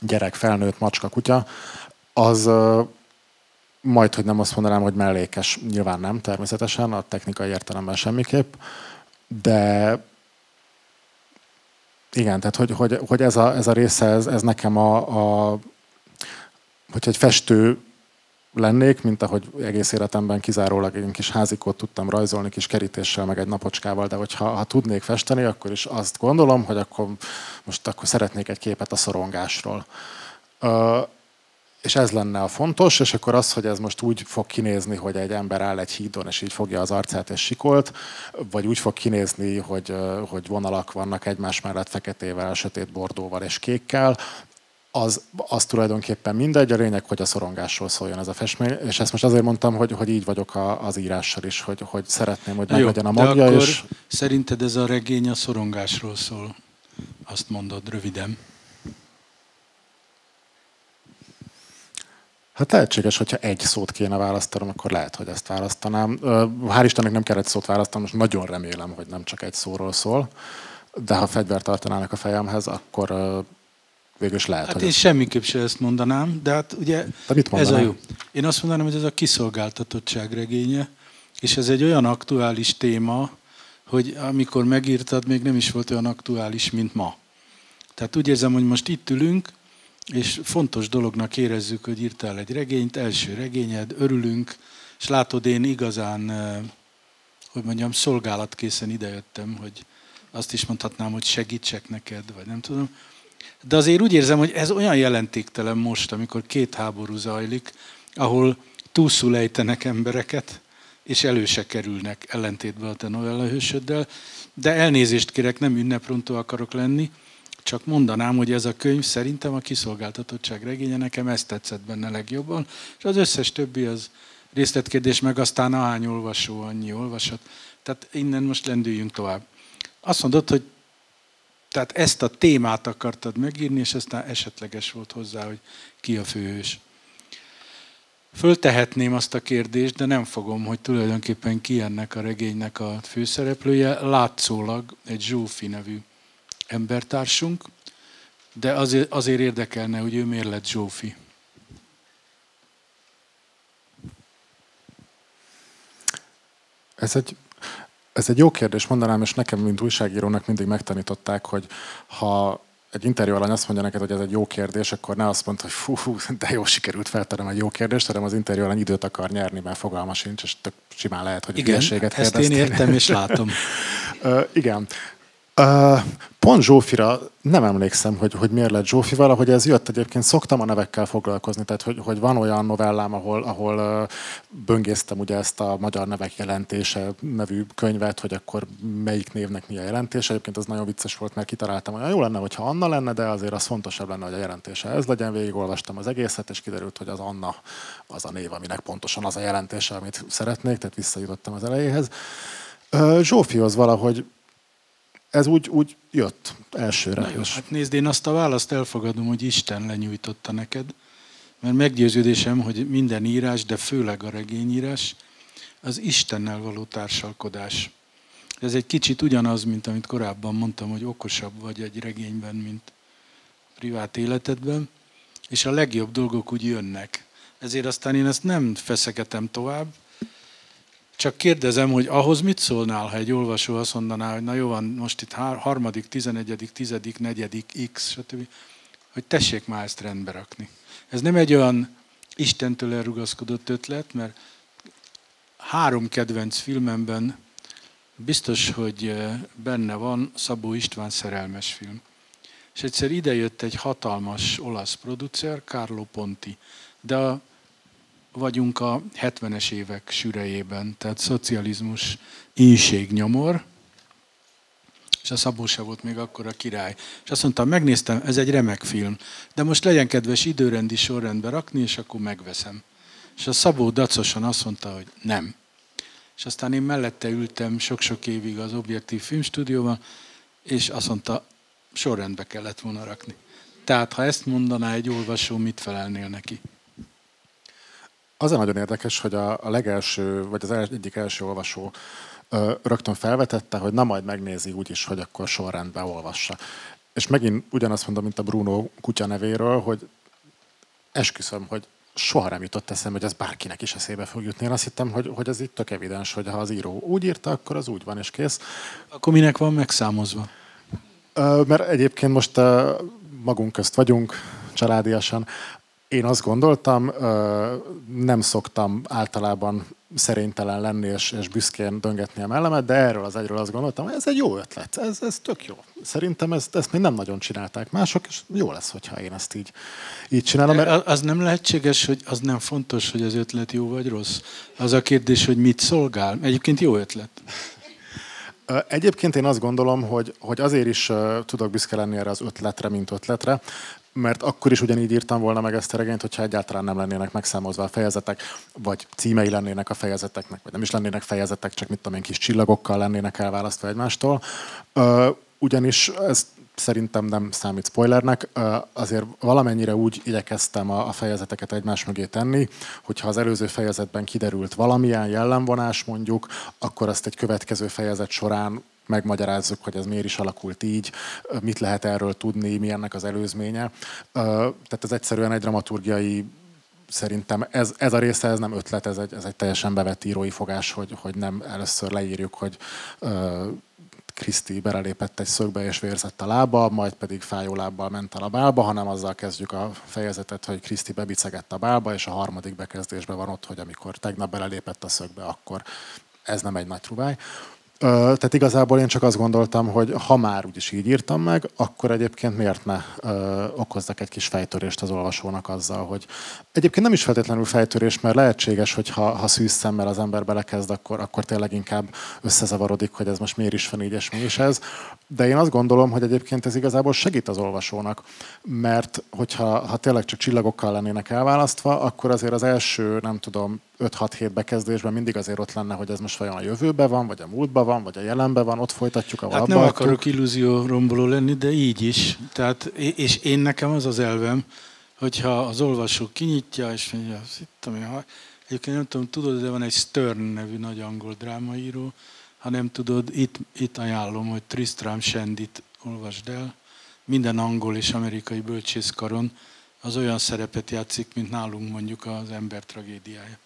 gyerek, felnőtt, macska, kutya, az majd, hogy nem azt mondanám, hogy mellékes, nyilván nem, természetesen, a technikai értelemben semmiképp, de igen, tehát hogy, hogy, hogy ez, a, ez a része, ez, ez nekem a, a hogyha egy festő lennék, mint ahogy egész életemben kizárólag egy kis házikót tudtam rajzolni, kis kerítéssel, meg egy napocskával, de hogyha ha tudnék festeni, akkor is azt gondolom, hogy akkor most akkor szeretnék egy képet a szorongásról és ez lenne a fontos, és akkor az, hogy ez most úgy fog kinézni, hogy egy ember áll egy hídon, és így fogja az arcát és sikolt, vagy úgy fog kinézni, hogy, hogy vonalak vannak egymás mellett feketével, sötét bordóval és kékkel, az, az tulajdonképpen mindegy, a lényeg, hogy a szorongásról szóljon ez a festmény, és ezt most azért mondtam, hogy, hogy így vagyok a, az írással is, hogy, hogy szeretném, hogy meglegyen a magja. De akkor és... szerinted ez a regény a szorongásról szól? Azt mondod röviden. Hát lehetséges, hogyha egy szót kéne választanom, akkor lehet, hogy ezt választanám. Hál' Istennek nem kell egy szót választanom, most nagyon remélem, hogy nem csak egy szóról szól, de ha fegyvert tartanának a fejemhez, akkor végül is lehet. Hát én semmiképp sem ezt mondanám, de hát ugye de mit ez a jó. Én azt mondanám, hogy ez a kiszolgáltatottság regénye, és ez egy olyan aktuális téma, hogy amikor megírtad, még nem is volt olyan aktuális, mint ma. Tehát úgy érzem, hogy most itt ülünk, és fontos dolognak érezzük, hogy írtál egy regényt, első regényed, örülünk, és látod, én igazán, hogy mondjam, szolgálatkészen idejöttem, hogy azt is mondhatnám, hogy segítsek neked, vagy nem tudom. De azért úgy érzem, hogy ez olyan jelentéktelen most, amikor két háború zajlik, ahol túlszul ejtenek embereket, és elő se kerülnek ellentétben a te novellahősöddel. De elnézést kérek, nem ünneprontó akarok lenni, csak mondanám, hogy ez a könyv szerintem a kiszolgáltatottság regénye, nekem ezt tetszett benne legjobban, és az összes többi az részletkérdés, meg aztán ahány olvasó, annyi olvasat. Tehát innen most lendüljünk tovább. Azt mondod, hogy tehát ezt a témát akartad megírni, és aztán esetleges volt hozzá, hogy ki a főhős. Föltehetném azt a kérdést, de nem fogom, hogy tulajdonképpen ki ennek a regénynek a főszereplője. Látszólag egy Zsófi nevű embertársunk, de azért, azért érdekelne, hogy ő miért lett Zsófi. Ez egy, ez egy jó kérdés, mondanám, és nekem, mint újságírónak mindig megtanították, hogy ha egy interjú alany azt mondja neked, hogy ez egy jó kérdés, akkor ne azt mondd, hogy fú, fú de jó sikerült feltenem egy jó kérdést, hanem az interjú alany időt akar nyerni, mert fogalma sincs, és tök simán lehet, hogy Igen, ezt én értem és látom. uh, igen. Uh, pont Zsófira nem emlékszem, hogy, hogy miért lett Zsófi, valahogy ez jött egyébként, szoktam a nevekkel foglalkozni, tehát hogy, hogy van olyan novellám, ahol, ahol böngésztem ugye ezt a Magyar Nevek Jelentése nevű könyvet, hogy akkor melyik névnek mi a jelentése. Egyébként az nagyon vicces volt, mert kitaláltam, hogy jó lenne, hogyha Anna lenne, de azért az fontosabb lenne, hogy a jelentése ez legyen. Végigolvastam az egészet, és kiderült, hogy az Anna az a név, aminek pontosan az a jelentése, amit szeretnék, tehát visszajutottam az elejéhez. Uh, Zsófihoz valahogy ez úgy, úgy jött elsőre. Na jó, hát nézd, én azt a választ elfogadom, hogy Isten lenyújtotta neked, mert meggyőződésem, hogy minden írás, de főleg a regényírás, az Istennel való társalkodás. Ez egy kicsit ugyanaz, mint amit korábban mondtam, hogy okosabb vagy egy regényben, mint privát életedben, és a legjobb dolgok úgy jönnek. Ezért aztán én ezt nem feszegetem tovább, csak kérdezem, hogy ahhoz mit szólnál, ha egy olvasó azt mondaná, hogy na jó van, most itt harmadik, tizenegyedik, tizedik, negyedik, x, stb., hogy tessék már ezt rendbe rakni. Ez nem egy olyan Istentől elrugaszkodott ötlet, mert három kedvenc filmemben biztos, hogy eh, benne van Szabó István szerelmes film. És egyszer idejött egy hatalmas olasz producer, Carlo Ponti, de a vagyunk a 70-es évek sürejében, tehát szocializmus nyomor, és a Szabó se volt még akkor a király. És azt mondtam, megnéztem, ez egy remek film, de most legyen kedves időrendi sorrendbe rakni, és akkor megveszem. És a Szabó dacosan azt mondta, hogy nem. És aztán én mellette ültem sok-sok évig az Objektív Filmstúdióban, és azt mondta, sorrendbe kellett volna rakni. Tehát, ha ezt mondaná egy olvasó, mit felelnél neki? Az a nagyon érdekes, hogy a, a legelső, vagy az egyik első olvasó ö, rögtön felvetette, hogy na majd megnézi úgy is, hogy akkor sorrendben olvassa. És megint ugyanazt mondom, mint a Bruno kutya nevéről, hogy esküszöm, hogy soha nem jutott eszembe, hogy ez bárkinek is eszébe fog jutni. Én azt hittem, hogy, hogy ez itt tök evidens, hogy ha az író úgy írta, akkor az úgy van, és kész. Akkor minek van megszámozva? Ö, mert egyébként most ö, magunk közt vagyunk, családiasan. Én azt gondoltam, nem szoktam általában szerénytelen lenni és, és büszkén döngetni a mellemet, de erről az egyről azt gondoltam, hogy ez egy jó ötlet, ez, ez tök jó. Szerintem ezt, ezt még nem nagyon csinálták mások, és jó lesz, hogyha én ezt így, így csinálom. Mert... Az nem lehetséges, hogy az nem fontos, hogy az ötlet jó vagy rossz. Az a kérdés, hogy mit szolgál. Egyébként jó ötlet. Egyébként én azt gondolom, hogy, hogy azért is tudok büszke lenni erre az ötletre, mint ötletre, mert akkor is ugyanígy írtam volna meg ezt a regényt, hogyha egyáltalán nem lennének megszámozva a fejezetek, vagy címei lennének a fejezeteknek, vagy nem is lennének fejezetek, csak mit tudom én, kis csillagokkal lennének elválasztva egymástól. Ugyanis ez szerintem nem számít spoilernek, azért valamennyire úgy igyekeztem a fejezeteket egymás mögé tenni, hogyha az előző fejezetben kiderült valamilyen jellemvonás mondjuk, akkor azt egy következő fejezet során megmagyarázzuk, hogy ez miért is alakult így, mit lehet erről tudni, mi ennek az előzménye. Tehát ez egyszerűen egy dramaturgiai szerintem ez, ez a része ez nem ötlet, ez egy, ez egy teljesen bevett írói fogás, hogy, hogy nem először leírjuk, hogy Kriszti belelépett egy szögbe és vérzett a lába, majd pedig fájó lábbal ment a bálba, hanem azzal kezdjük a fejezetet, hogy Kriszti bebicegett a bálba, és a harmadik bekezdésben van ott, hogy amikor tegnap belelépett a szögbe, akkor ez nem egy nagy truváj. Tehát igazából én csak azt gondoltam, hogy ha már úgyis így írtam meg, akkor egyébként miért ne ö, okozzak egy kis fejtörést az olvasónak azzal, hogy egyébként nem is feltétlenül fejtörés, mert lehetséges, hogy ha, ha szűz szemmel az ember belekezd, akkor, akkor tényleg inkább összezavarodik, hogy ez most miért is van így, és mi is ez. De én azt gondolom, hogy egyébként ez igazából segít az olvasónak, mert hogyha ha tényleg csak csillagokkal lennének elválasztva, akkor azért az első, nem tudom, 5-6-7 bekezdésben mindig azért ott lenne, hogy ez most vajon a jövőben van, vagy a múltban van, vagy a jelenben van, ott folytatjuk, a Hát nem akarok illúzió romboló lenni, de így is. Tehát, és én nekem az az elvem, hogyha az olvasó kinyitja, és mondja, itt, ami, egyébként nem tudom, tudod, de van egy Stern nevű nagy angol drámaíró, ha nem tudod, itt, itt ajánlom, hogy Tristram Shandit olvasd el. Minden angol és amerikai bölcsészkaron az olyan szerepet játszik, mint nálunk mondjuk az ember tragédiája.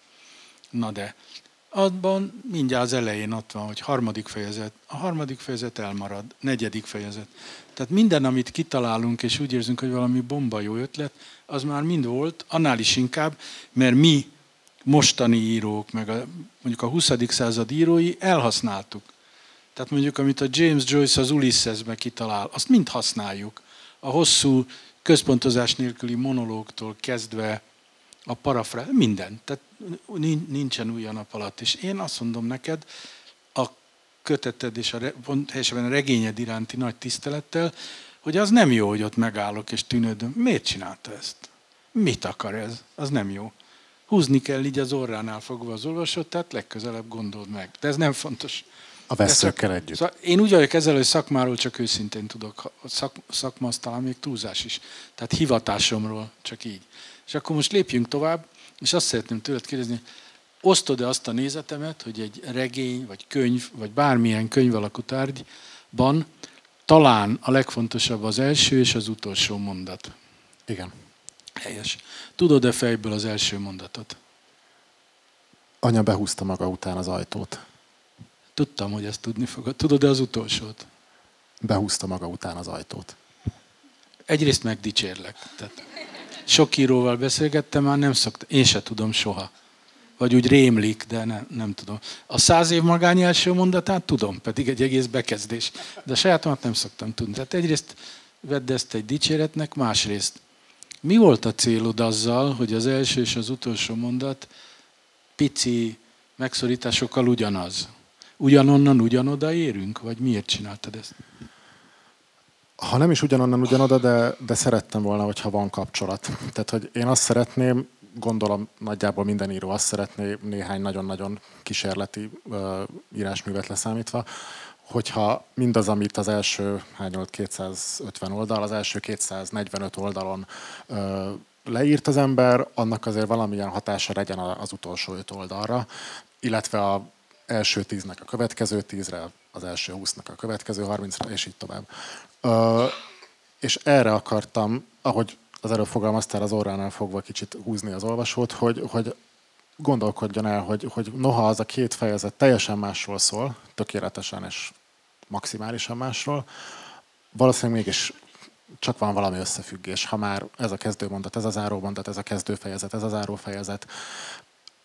Na de, abban mindjárt az elején ott van, hogy harmadik fejezet, a harmadik fejezet elmarad, negyedik fejezet. Tehát minden, amit kitalálunk, és úgy érzünk, hogy valami bomba jó ötlet, az már mind volt, annál is inkább, mert mi mostani írók, meg a, mondjuk a 20. század írói elhasználtuk. Tehát mondjuk, amit a James Joyce az Ulyssesbe kitalál, azt mind használjuk. A hosszú központozás nélküli monológtól kezdve a parafrá, minden. Tehát nincsen új a nap alatt. És én azt mondom neked, a köteted és a, helyesen a regényed iránti nagy tisztelettel, hogy az nem jó, hogy ott megállok és tűnődöm. Miért csinálta ezt? Mit akar ez? Az nem jó. Húzni kell így az orránál fogva az olvasót, tehát legközelebb gondold meg. De ez nem fontos. A veszőkkel együtt. Szóval én úgy vagyok ezzel, hogy szakmáról csak őszintén tudok. A szak, szakma az talán még túlzás is. Tehát hivatásomról csak így. És akkor most lépjünk tovább, és azt szeretném tőled kérdezni, osztod-e azt a nézetemet, hogy egy regény, vagy könyv, vagy bármilyen könyv alakú tárgyban talán a legfontosabb az első és az utolsó mondat? Igen. Helyes. Tudod-e fejből az első mondatot? Anya behúzta maga után az ajtót. Tudtam, hogy ezt tudni fogod. Tudod-e az utolsót? Behúzta maga után az ajtót. Egyrészt megdicsérlek. Tehát sok íróval beszélgettem, már nem szoktam. Én se tudom soha. Vagy úgy rémlik, de ne, nem tudom. A száz év magány első mondatát tudom, pedig egy egész bekezdés. De a sajátomat nem szoktam tudni. Tehát egyrészt vedd ezt egy dicséretnek, másrészt mi volt a célod azzal, hogy az első és az utolsó mondat pici megszorításokkal ugyanaz? Ugyanonnan ugyanoda érünk? Vagy miért csináltad ezt? Ha nem is ugyanonnan ugyanoda, de, de szerettem volna, hogyha van kapcsolat. Tehát, hogy én azt szeretném, gondolom nagyjából minden író azt szeretné, néhány nagyon-nagyon kísérleti uh, írásművet leszámítva, hogyha mindaz, amit az első hány volt, 250 oldal, az első 245 oldalon ö, leírt az ember, annak azért valamilyen hatása legyen az utolsó öt oldalra, illetve a első tíznek a következő tízre, az első húsznak a következő harmincra, és így tovább. Ö, és erre akartam, ahogy az előbb fogalmaztál, az orránál fogva kicsit húzni az olvasót, hogy, hogy gondolkodjon el, hogy, hogy noha az a két fejezet teljesen másról szól, tökéletesen és maximálisan másról, valószínűleg mégis csak van valami összefüggés. Ha már ez a kezdőmondat, ez a zárómondat, ez a kezdőfejezet, ez a zárófejezet,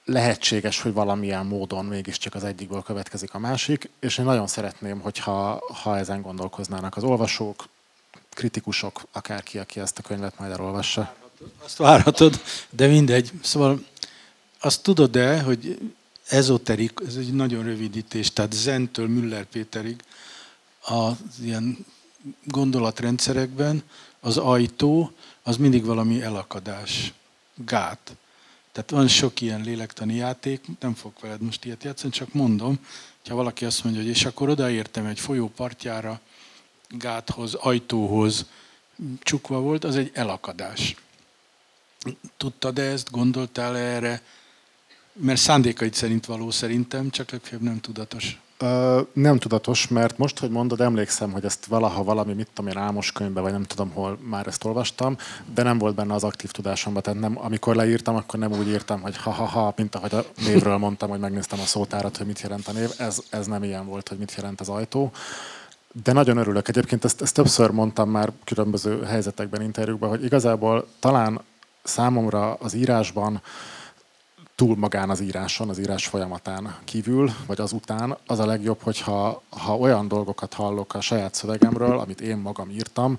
lehetséges, hogy valamilyen módon mégiscsak az egyikből következik a másik, és én nagyon szeretném, hogyha ha ezen gondolkoznának az olvasók, kritikusok, akárki, aki ezt a könyvet majd elolvassa. Azt várhatod, de mindegy. Szóval azt tudod-e, hogy ezoterik, ez egy nagyon rövidítés, tehát Zentől Müller Péterig, az ilyen gondolatrendszerekben az ajtó az mindig valami elakadás, gát. Tehát van sok ilyen lélektani játék, nem fog veled most ilyet játszani, csak mondom, ha valaki azt mondja, hogy és akkor odaértem egy folyó partjára, gáthoz, ajtóhoz csukva volt, az egy elakadás. Tudtad ezt, gondoltál erre? Mert szándékaid szerint való szerintem, csak legfeljebb nem tudatos Ö, nem tudatos, mert most, hogy mondod, emlékszem, hogy ezt valaha valami, mit tudom én, álmos könyvben, vagy nem tudom, hol már ezt olvastam, de nem volt benne az aktív tudásomban. Tehát nem, amikor leírtam, akkor nem úgy írtam, hogy ha-ha-ha, mint ahogy a névről mondtam, hogy megnéztem a szótárat, hogy mit jelent a név. Ez, ez nem ilyen volt, hogy mit jelent az ajtó. De nagyon örülök. Egyébként ezt, ezt többször mondtam már különböző helyzetekben, interjúkban, hogy igazából talán számomra az írásban túl magán az íráson, az írás folyamatán kívül, vagy azután, az a legjobb, hogyha ha olyan dolgokat hallok a saját szövegemről, amit én magam írtam,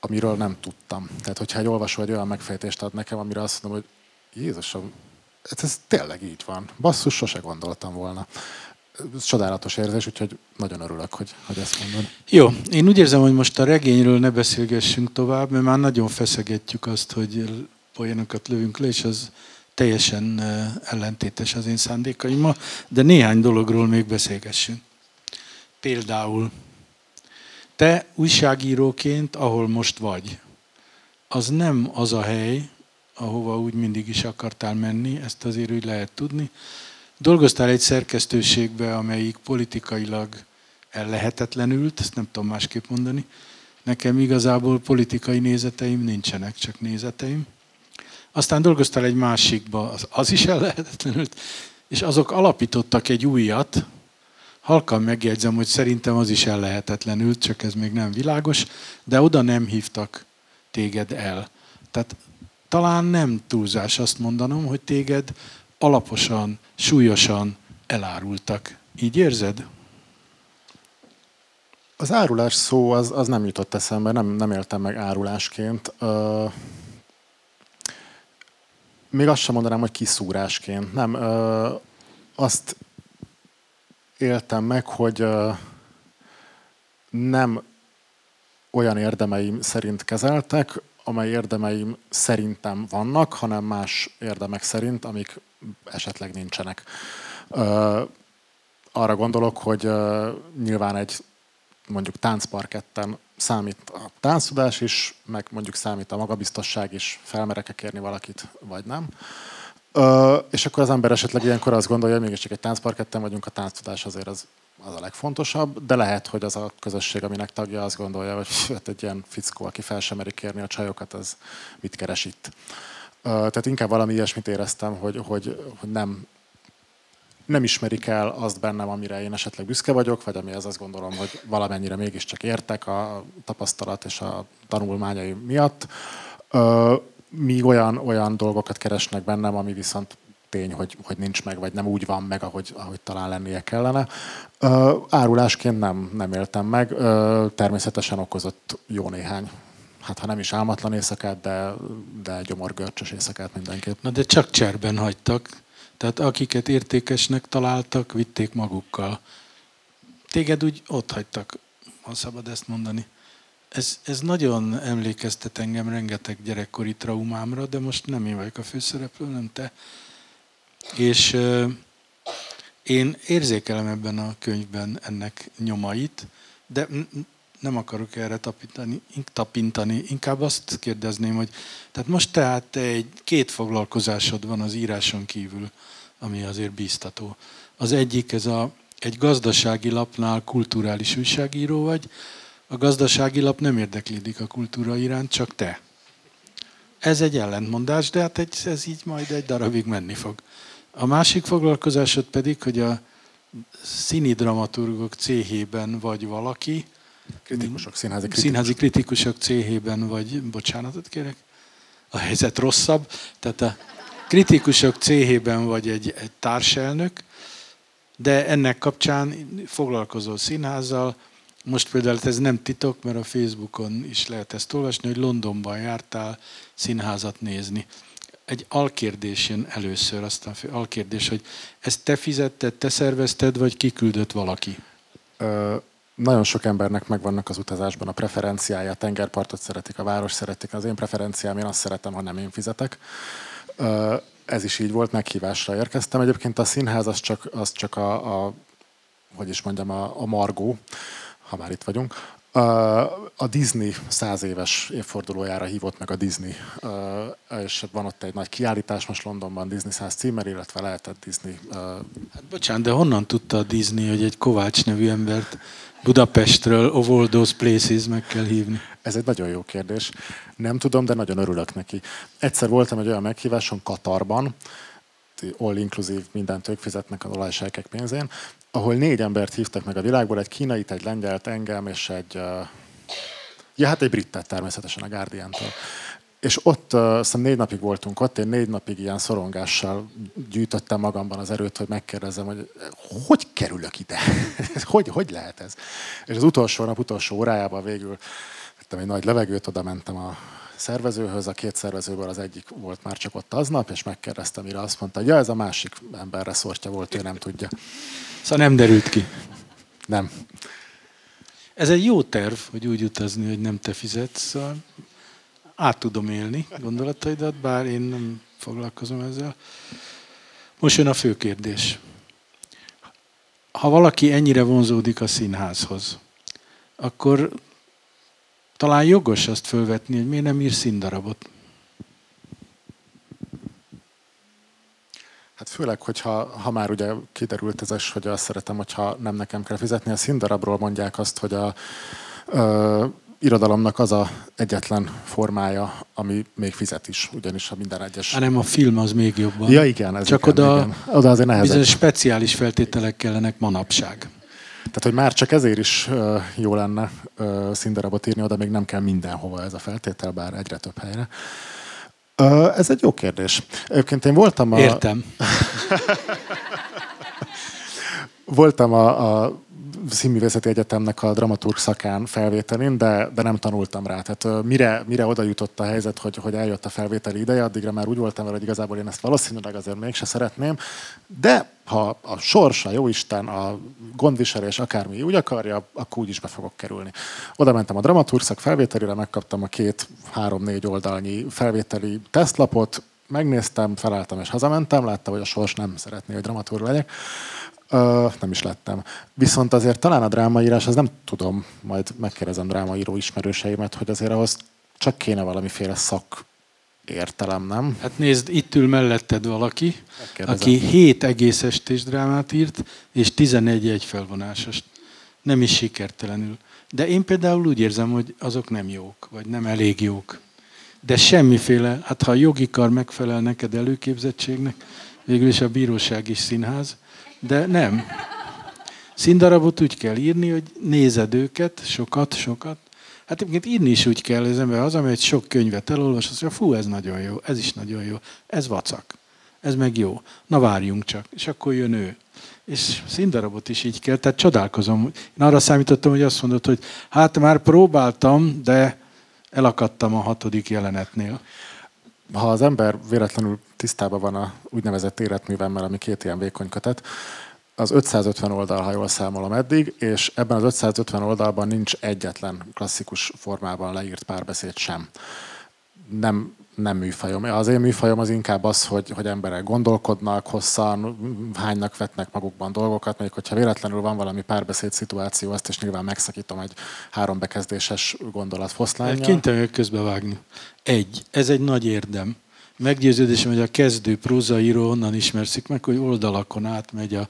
amiről nem tudtam. Tehát, hogyha egy olvasó egy olyan megfejtést ad nekem, amire azt mondom, hogy Jézusom, ez, ez tényleg így van. Basszus, sose gondoltam volna. Ez csodálatos érzés, úgyhogy nagyon örülök, hogy, hogy ezt mondod. Jó, én úgy érzem, hogy most a regényről ne beszélgessünk tovább, mert már nagyon feszegetjük azt, hogy poénokat lövünk le, és az teljesen ellentétes az én szándékaimmal, de néhány dologról még beszélgessünk. Például te újságíróként, ahol most vagy, az nem az a hely, ahova úgy mindig is akartál menni, ezt azért úgy lehet tudni. Dolgoztál egy szerkesztőségbe, amelyik politikailag ellehetetlenült, ezt nem tudom másképp mondani. Nekem igazából politikai nézeteim nincsenek, csak nézeteim. Aztán dolgoztál egy másikba, az, az is ellehetetlenült, és azok alapítottak egy újat, halkan megjegyzem, hogy szerintem az is ellehetetlenült, csak ez még nem világos, de oda nem hívtak téged el. Tehát talán nem túlzás azt mondanom, hogy téged alaposan, súlyosan elárultak. Így érzed? Az árulás szó az, az nem jutott eszembe, nem, nem éltem meg árulásként. Uh még azt sem mondanám, hogy kiszúrásként. Nem, ö, azt éltem meg, hogy ö, nem olyan érdemeim szerint kezeltek, amely érdemeim szerintem vannak, hanem más érdemek szerint, amik esetleg nincsenek. Ö, arra gondolok, hogy ö, nyilván egy mondjuk táncparketten számít a tánctudás is, meg mondjuk számít a magabiztosság is, felmerek-e kérni valakit, vagy nem. Ö, és akkor az ember esetleg ilyenkor azt gondolja, hogy mégiscsak egy táncparketten vagyunk, a tánctudás azért az, az a legfontosabb, de lehet, hogy az a közösség, aminek tagja, azt gondolja, hogy hát egy ilyen fickó, aki fel sem meri kérni a csajokat, az mit keres itt. Ö, tehát inkább valami ilyesmit éreztem, hogy, hogy, hogy nem nem ismerik el azt bennem, amire én esetleg büszke vagyok, vagy amihez azt gondolom, hogy valamennyire mégiscsak értek a tapasztalat és a tanulmányai miatt. Míg olyan, olyan dolgokat keresnek bennem, ami viszont tény, hogy, hogy nincs meg, vagy nem úgy van meg, ahogy, ahogy talán lennie kellene. árulásként nem, nem éltem meg. természetesen okozott jó néhány hát ha nem is álmatlan éjszakát, de, de gyomorgörcsös éjszakát mindenképp. Na de csak cserben hagytak. Tehát akiket értékesnek találtak, vitték magukkal. Téged úgy ott hagytak, ha szabad ezt mondani. Ez, ez nagyon emlékeztet engem rengeteg gyerekkori traumámra, de most nem én vagyok a főszereplő, nem te. És euh, én érzékelem ebben a könyvben ennek nyomait, de nem akarok erre tapintani, tapintani, inkább azt kérdezném, hogy tehát most tehát te egy két foglalkozásod van az íráson kívül, ami azért bíztató. Az egyik, ez a, egy gazdasági lapnál kulturális újságíró vagy, a gazdasági lap nem érdeklődik a kultúra iránt, csak te. Ez egy ellentmondás, de hát egy, ez így majd egy darabig menni fog. A másik foglalkozásod pedig, hogy a színi dramaturgok céhében vagy valaki, Kritikusok, színházi kritikusok. Színházi kritikusok céhében vagy, bocsánatot kérek, a helyzet rosszabb. Tehát a kritikusok céhében vagy egy, egy társelnök, de ennek kapcsán foglalkozol színházzal. Most például ez nem titok, mert a Facebookon is lehet ezt olvasni, hogy Londonban jártál színházat nézni. Egy alkérdés jön először, aztán alkérdés, hogy ezt te fizetted, te szervezted, vagy kiküldött valaki? Ö, nagyon sok embernek megvannak az utazásban a preferenciája, a tengerpartot szeretik, a város szeretik. Az én preferenciám, én azt szeretem, ha nem én fizetek. Ez is így volt, meghívásra érkeztem. Egyébként a színház az csak, az csak a, a hogy is mondjam, a, a margó, ha már itt vagyunk. A Disney száz éves évfordulójára hívott meg a Disney, és van ott egy nagy kiállítás most Londonban, Disney 100 címer, illetve lehetett Disney. Hát bocsánat, de honnan tudta a Disney, hogy egy Kovács nevű embert Budapestről, of all those places meg kell hívni? Ez egy nagyon jó kérdés. Nem tudom, de nagyon örülök neki. Egyszer voltam egy olyan meghíváson Katarban, all inclusive mindent ők fizetnek az olajsejkek pénzén, ahol négy embert hívtak meg a világból, egy kínait, egy lengyelt, engem és egy, ja hát egy brittet természetesen a Guardian-től. És ott, azt négy napig voltunk ott, én négy napig ilyen szorongással gyűjtöttem magamban az erőt, hogy megkérdezem, hogy hogy kerülök ide? hogy, hogy lehet ez? És az utolsó nap, utolsó órájában végül vettem egy nagy levegőt, oda mentem a szervezőhöz, a két szervezőből az egyik volt már csak ott aznap, és megkérdeztem, mire azt mondta, hogy ja, ez a másik emberre szortja volt, ő nem tudja. Szóval nem derült ki. Nem. Ez egy jó terv, hogy úgy utazni, hogy nem te fizetsz. Szóval át tudom élni gondolataidat, bár én nem foglalkozom ezzel. Most jön a fő kérdés. Ha valaki ennyire vonzódik a színházhoz, akkor talán jogos azt fölvetni, hogy miért nem ír színdarabot. Hát főleg, hogyha ha már ugye kiderült ez is, hogy azt szeretem, hogyha nem nekem kell fizetni. A színdarabról mondják azt, hogy a ö, irodalomnak az a egyetlen formája, ami még fizet is, ugyanis a minden egyes... Hanem a film az még jobban. Ja igen, ez Csak igen, oda, igen. oda azért nehezebb. bizonyos speciális feltételek kellenek manapság. Tehát, hogy már csak ezért is jó lenne színdarabot írni, oda még nem kell mindenhova ez a feltétel, bár egyre több helyre. Ez egy jó kérdés. Egyébként én voltam a... Értem. voltam a, a Színművészeti Egyetemnek a dramaturg szakán felvételin, de, de nem tanultam rá. Tehát mire, mire oda jutott a helyzet, hogy, hogy eljött a felvételi ideje, addigra már úgy voltam vele, hogy igazából én ezt valószínűleg azért mégse szeretném. De ha a sors, a jóisten, a gondviselés, akármi úgy akarja, akkor úgy is be fogok kerülni. Oda mentem a dramaturszak felvételére, megkaptam a két, három-négy oldalnyi felvételi tesztlapot, megnéztem, felálltam és hazamentem, láttam, hogy a sors nem szeretné, hogy dramaturg legyek. Ö, nem is lettem. Viszont azért talán a drámaírás, az nem tudom, majd megkérdezem drámaíró ismerőseimet, hogy azért ahhoz csak kéne valamiféle szak értelem, nem? Hát nézd, itt ül melletted valaki, aki 7 egész estés drámát írt, és 11 egy felvonásos. Nem is sikertelenül. De én például úgy érzem, hogy azok nem jók, vagy nem elég jók. De semmiféle, hát ha a jogi kar megfelel neked előképzettségnek, végül is a bíróság is színház, de nem. Színdarabot úgy kell írni, hogy nézed őket, sokat, sokat. Hát egyébként írni is úgy kell, az ember hazamegy, sok könyvet elolvas, azt mondja, fú, ez nagyon jó, ez is nagyon jó, ez vacak, ez meg jó. Na várjunk csak, és akkor jön ő. És színdarabot is így kell, tehát csodálkozom. Én arra számítottam, hogy azt mondod, hogy hát már próbáltam, de elakadtam a hatodik jelenetnél. Ha az ember véletlenül tisztában van a úgynevezett életművemmel, ami két ilyen vékony kötet, az 550 oldal, ha jól számolom eddig, és ebben az 550 oldalban nincs egyetlen klasszikus formában leírt párbeszéd sem. Nem, nem műfajom. Az én műfajom az inkább az, hogy, hogy emberek gondolkodnak, hosszan, hánynak vetnek magukban dolgokat, mondjuk, hogyha véletlenül van valami párbeszéd szituáció, azt is nyilván megszakítom egy három bekezdéses gondolat foszlányjal. Kénytelen közbevágni. Egy, ez egy nagy érdem. Meggyőződésem, hogy a kezdő prózaíró onnan ismerszik meg, hogy oldalakon átmegy a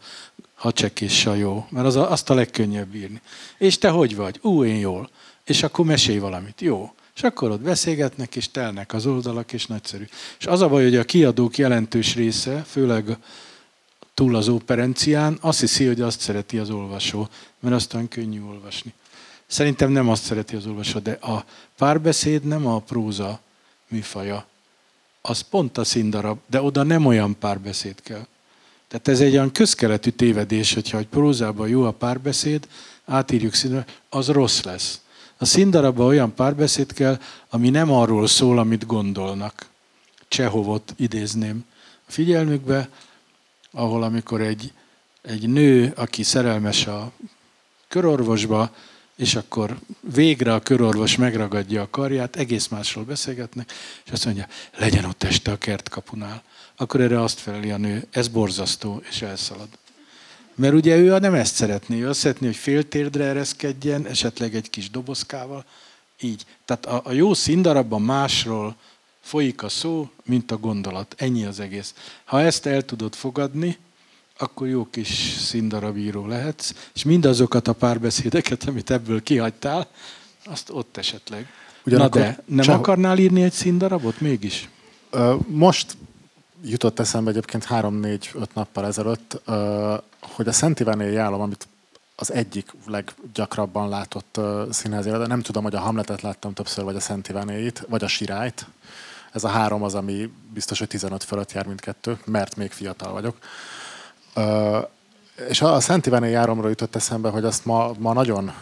hacsek és sajó, mert az a, azt a legkönnyebb írni. És te hogy vagy? Ú, én jól. És akkor mesélj valamit. Jó. És akkor ott beszélgetnek, és telnek az oldalak, és nagyszerű. És az a baj, hogy a kiadók jelentős része, főleg túl az operencián, azt hiszi, hogy azt szereti az olvasó, mert azt olyan könnyű olvasni. Szerintem nem azt szereti az olvasó, de a párbeszéd nem a próza műfaja. Az pont a színdarab, de oda nem olyan párbeszéd kell. Tehát ez egy olyan közkeletű tévedés, hogyha egy prózában jó a párbeszéd, átírjuk színre, az rossz lesz. A színdarabban olyan párbeszéd kell, ami nem arról szól, amit gondolnak. Csehovot idézném a figyelmükbe, ahol amikor egy, egy nő, aki szerelmes a körorvosba, és akkor végre a körorvos megragadja a karját, egész másról beszélgetnek, és azt mondja, legyen ott este a kertkapunál. Akkor erre azt feleli a nő, ez borzasztó, és elszalad. Mert ugye ő nem ezt szeretné, ő azt szeretné, hogy fél térdre ereszkedjen, esetleg egy kis dobozkával, így. Tehát a, a jó színdarabban másról folyik a szó, mint a gondolat. Ennyi az egész. Ha ezt el tudod fogadni, akkor jó kis színdarabíró lehetsz, és mindazokat a párbeszédeket, amit ebből kihagytál, azt ott esetleg. Ugyanakkor Na de, nem csak... akarnál írni egy színdarabot mégis? Most jutott eszembe egyébként három-négy-öt nappal ezelőtt, hogy a Szent Iváné állam, amit az egyik leggyakrabban látott színházi de nem tudom, hogy a Hamletet láttam többször, vagy a Szent Ivánéit, vagy a Sirályt. Ez a három az, ami biztos, hogy 15 fölött jár mindkettő, mert még fiatal vagyok. És a Szent Iváné járomról jutott eszembe, hogy azt ma, ma nagyon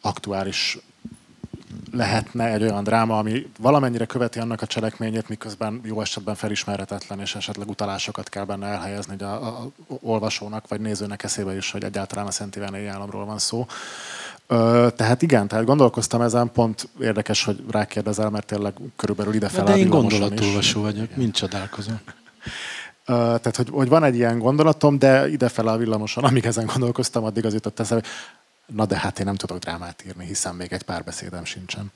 aktuális lehetne egy olyan dráma, ami valamennyire követi annak a cselekményét, miközben jó esetben felismerhetetlen, és esetleg utalásokat kell benne elhelyezni, hogy a, a, a olvasónak vagy nézőnek eszébe is, hogy egyáltalán a Szent Ivánei államról van szó. Ö, tehát igen, tehát gondolkoztam ezen, pont érdekes, hogy rákérdezel, mert tényleg körülbelül ide fel De én gondolatolvasó vagyok, mind csodálkozom. Uh, tehát, hogy, hogy van egy ilyen gondolatom, de ide fel a villamoson, amíg ezen gondolkoztam, addig az jutott eszembe, Na de hát én nem tudok drámát írni, hiszen még egy pár beszédem sincsen.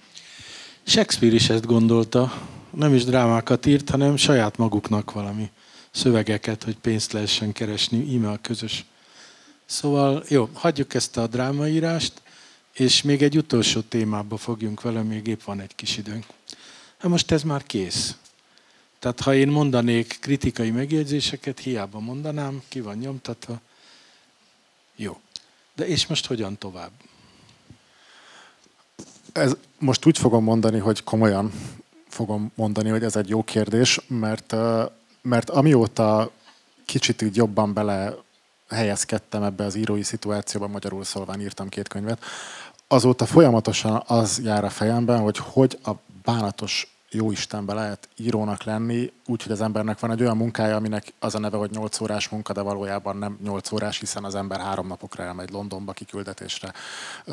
Shakespeare is ezt gondolta. Nem is drámákat írt, hanem saját maguknak valami szövegeket, hogy pénzt lehessen keresni. Íme a közös. Szóval jó, hagyjuk ezt a drámaírást, és még egy utolsó témába fogjunk vele, még épp van egy kis időnk. Hát most ez már kész. Tehát ha én mondanék kritikai megjegyzéseket, hiába mondanám, ki van nyomtatva. Jó. De és most hogyan tovább? Ez, most úgy fogom mondani, hogy komolyan fogom mondani, hogy ez egy jó kérdés, mert, mert amióta kicsit így jobban bele helyezkedtem ebbe az írói szituációba, magyarul szólván írtam két könyvet, azóta folyamatosan az jár a fejemben, hogy hogy a bánatos jó Istenbe lehet írónak lenni, úgyhogy az embernek van egy olyan munkája, aminek az a neve, hogy 8 órás munka, de valójában nem 8 órás, hiszen az ember három napokra elmegy Londonba, kiküldetésre,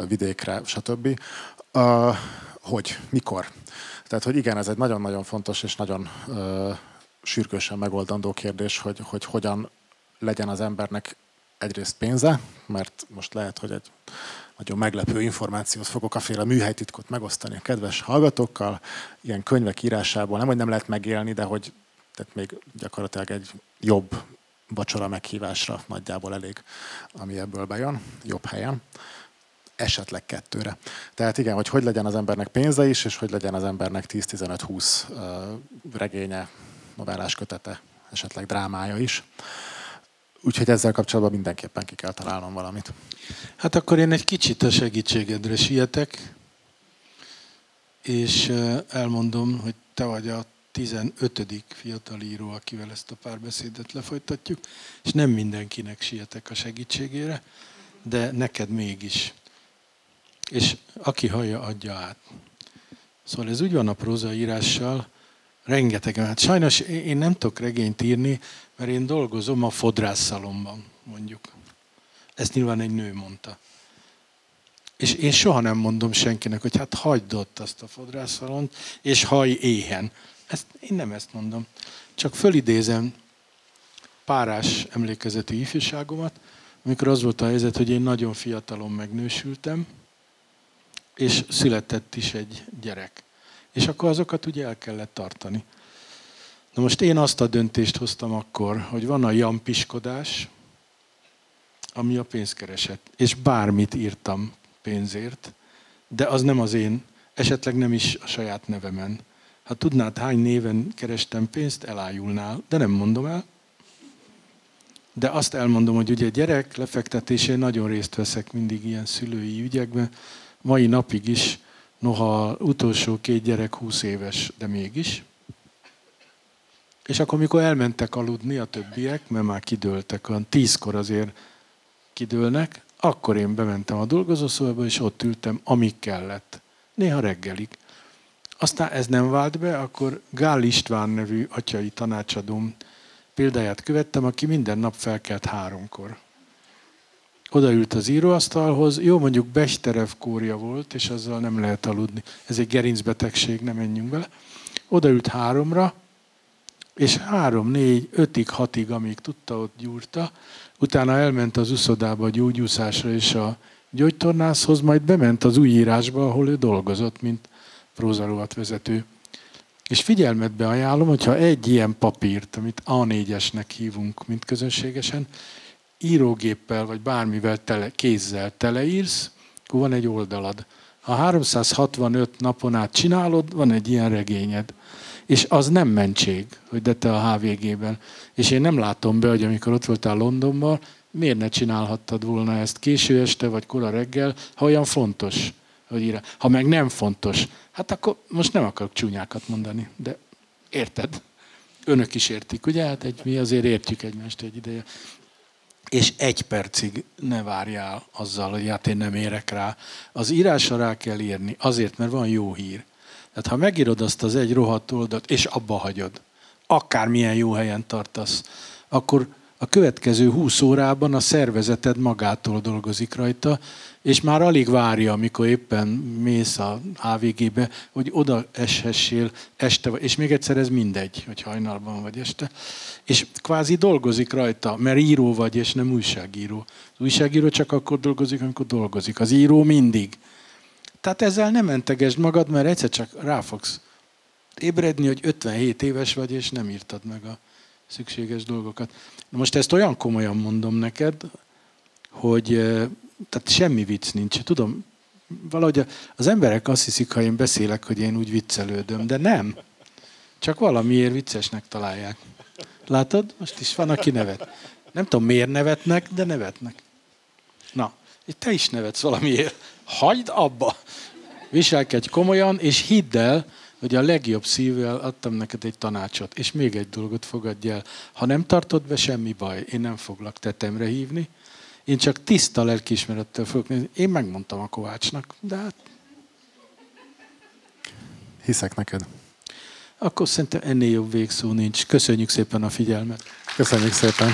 vidékre, stb. Uh, hogy? Mikor? Tehát, hogy igen, ez egy nagyon-nagyon fontos és nagyon uh, sürgősen megoldandó kérdés, hogy, hogy hogyan legyen az embernek egyrészt pénze, mert most lehet, hogy egy nagyon meglepő információt fogok a féle műhelytitkot megosztani a kedves hallgatókkal. Ilyen könyvek írásából nem, hogy nem lehet megélni, de hogy tehát még gyakorlatilag egy jobb vacsora meghívásra nagyjából elég, ami ebből bejön, jobb helyen esetleg kettőre. Tehát igen, hogy hogy legyen az embernek pénze is, és hogy legyen az embernek 10-15-20 regénye, novellás kötete, esetleg drámája is. Úgyhogy ezzel kapcsolatban mindenképpen ki kell találnom valamit. Hát akkor én egy kicsit a segítségedre sietek, és elmondom, hogy te vagy a 15. fiatal író, akivel ezt a párbeszédet lefolytatjuk, és nem mindenkinek sietek a segítségére, de neked mégis. És aki hallja, adja át. Szóval ez úgy van a prózaírással, rengeteg. Hát sajnos én nem tudok regényt írni, mert én dolgozom a fodrászszalomban, mondjuk. Ezt nyilván egy nő mondta. És én soha nem mondom senkinek, hogy hát hagyd ott azt a fodrászszalont, és haj éhen. Ezt, én nem ezt mondom. Csak fölidézem párás emlékezeti ifjúságomat, amikor az volt a helyzet, hogy én nagyon fiatalon megnősültem, és született is egy gyerek. És akkor azokat ugye el kellett tartani. Na most én azt a döntést hoztam akkor, hogy van a jampiskodás, ami a pénzkereset. És bármit írtam pénzért, de az nem az én, esetleg nem is a saját nevemen. Ha tudnád, hány néven kerestem pénzt, elájulnál, de nem mondom el. De azt elmondom, hogy ugye gyerek lefektetésén nagyon részt veszek mindig ilyen szülői ügyekben. Mai napig is, noha utolsó két gyerek 20 éves, de mégis. És akkor, mikor elmentek aludni a többiek, mert már kidőltek, olyan tízkor azért kidőlnek, akkor én bementem a dolgozószobába, és ott ültem, amíg kellett. Néha reggelig. Aztán ez nem vált be, akkor Gál István nevű atyai tanácsadóm példáját követtem, aki minden nap felkelt háromkor. Odaült az íróasztalhoz, jó mondjuk Besterev kórja volt, és azzal nem lehet aludni. Ez egy gerincbetegség, nem menjünk bele. Odaült háromra, És három, négy, ötig, hatig, amíg tudta, ott gyúrta. Utána elment az uszodába gyógyúszásra és a gyógytornászhoz, majd bement az új írásba, ahol ő dolgozott, mint vezető. És figyelmetbe ajánlom, hogyha egy ilyen papírt, amit A4-esnek hívunk, mint közönségesen, írógéppel vagy bármivel tele, kézzel teleírsz, akkor van egy oldalad. Ha 365 napon át csinálod, van egy ilyen regényed. És az nem mentség, hogy de te a HVG-ben. És én nem látom be, hogy amikor ott voltál Londonban, miért ne csinálhattad volna ezt késő este vagy kora reggel, ha olyan fontos, hogy írja. Ha meg nem fontos, hát akkor most nem akarok csúnyákat mondani, de érted? Önök is értik, ugye? Hát egy, mi azért értjük egymást egy ideje. És egy percig ne várjál azzal, hogy hát én nem érek rá. Az írásra rá kell írni, azért, mert van jó hír. Tehát ha megírod azt az egy rohadt oldalt, és abba hagyod, akármilyen jó helyen tartasz, akkor a következő 20 órában a szervezeted magától dolgozik rajta, és már alig várja, amikor éppen mész a HVG-be, hogy oda eshessél este, és még egyszer ez mindegy, hogy hajnalban vagy este, és kvázi dolgozik rajta, mert író vagy, és nem újságíró. Az újságíró csak akkor dolgozik, amikor dolgozik. Az író mindig. Tehát ezzel nem mentegesd magad, mert egyszer csak rá fogsz ébredni, hogy 57 éves vagy, és nem írtad meg a szükséges dolgokat. Na most ezt olyan komolyan mondom neked, hogy tehát semmi vicc nincs. Tudom, valahogy az emberek azt hiszik, ha én beszélek, hogy én úgy viccelődöm, de nem. Csak valamiért viccesnek találják. Látod? Most is van, aki nevet. Nem tudom, miért nevetnek, de nevetnek. Na, te is nevetsz valamiért. Hagyd abba! Viselkedj komolyan, és hidd el, hogy a legjobb szívvel adtam neked egy tanácsot, és még egy dolgot fogadj el. Ha nem tartod be, semmi baj, én nem foglak tetemre hívni, én csak tiszta lelkiismerettel fogok nézni. Én megmondtam a Kovácsnak, de hát... Hiszek neked. Akkor szerintem ennél jobb végszó nincs. Köszönjük szépen a figyelmet. Köszönjük szépen.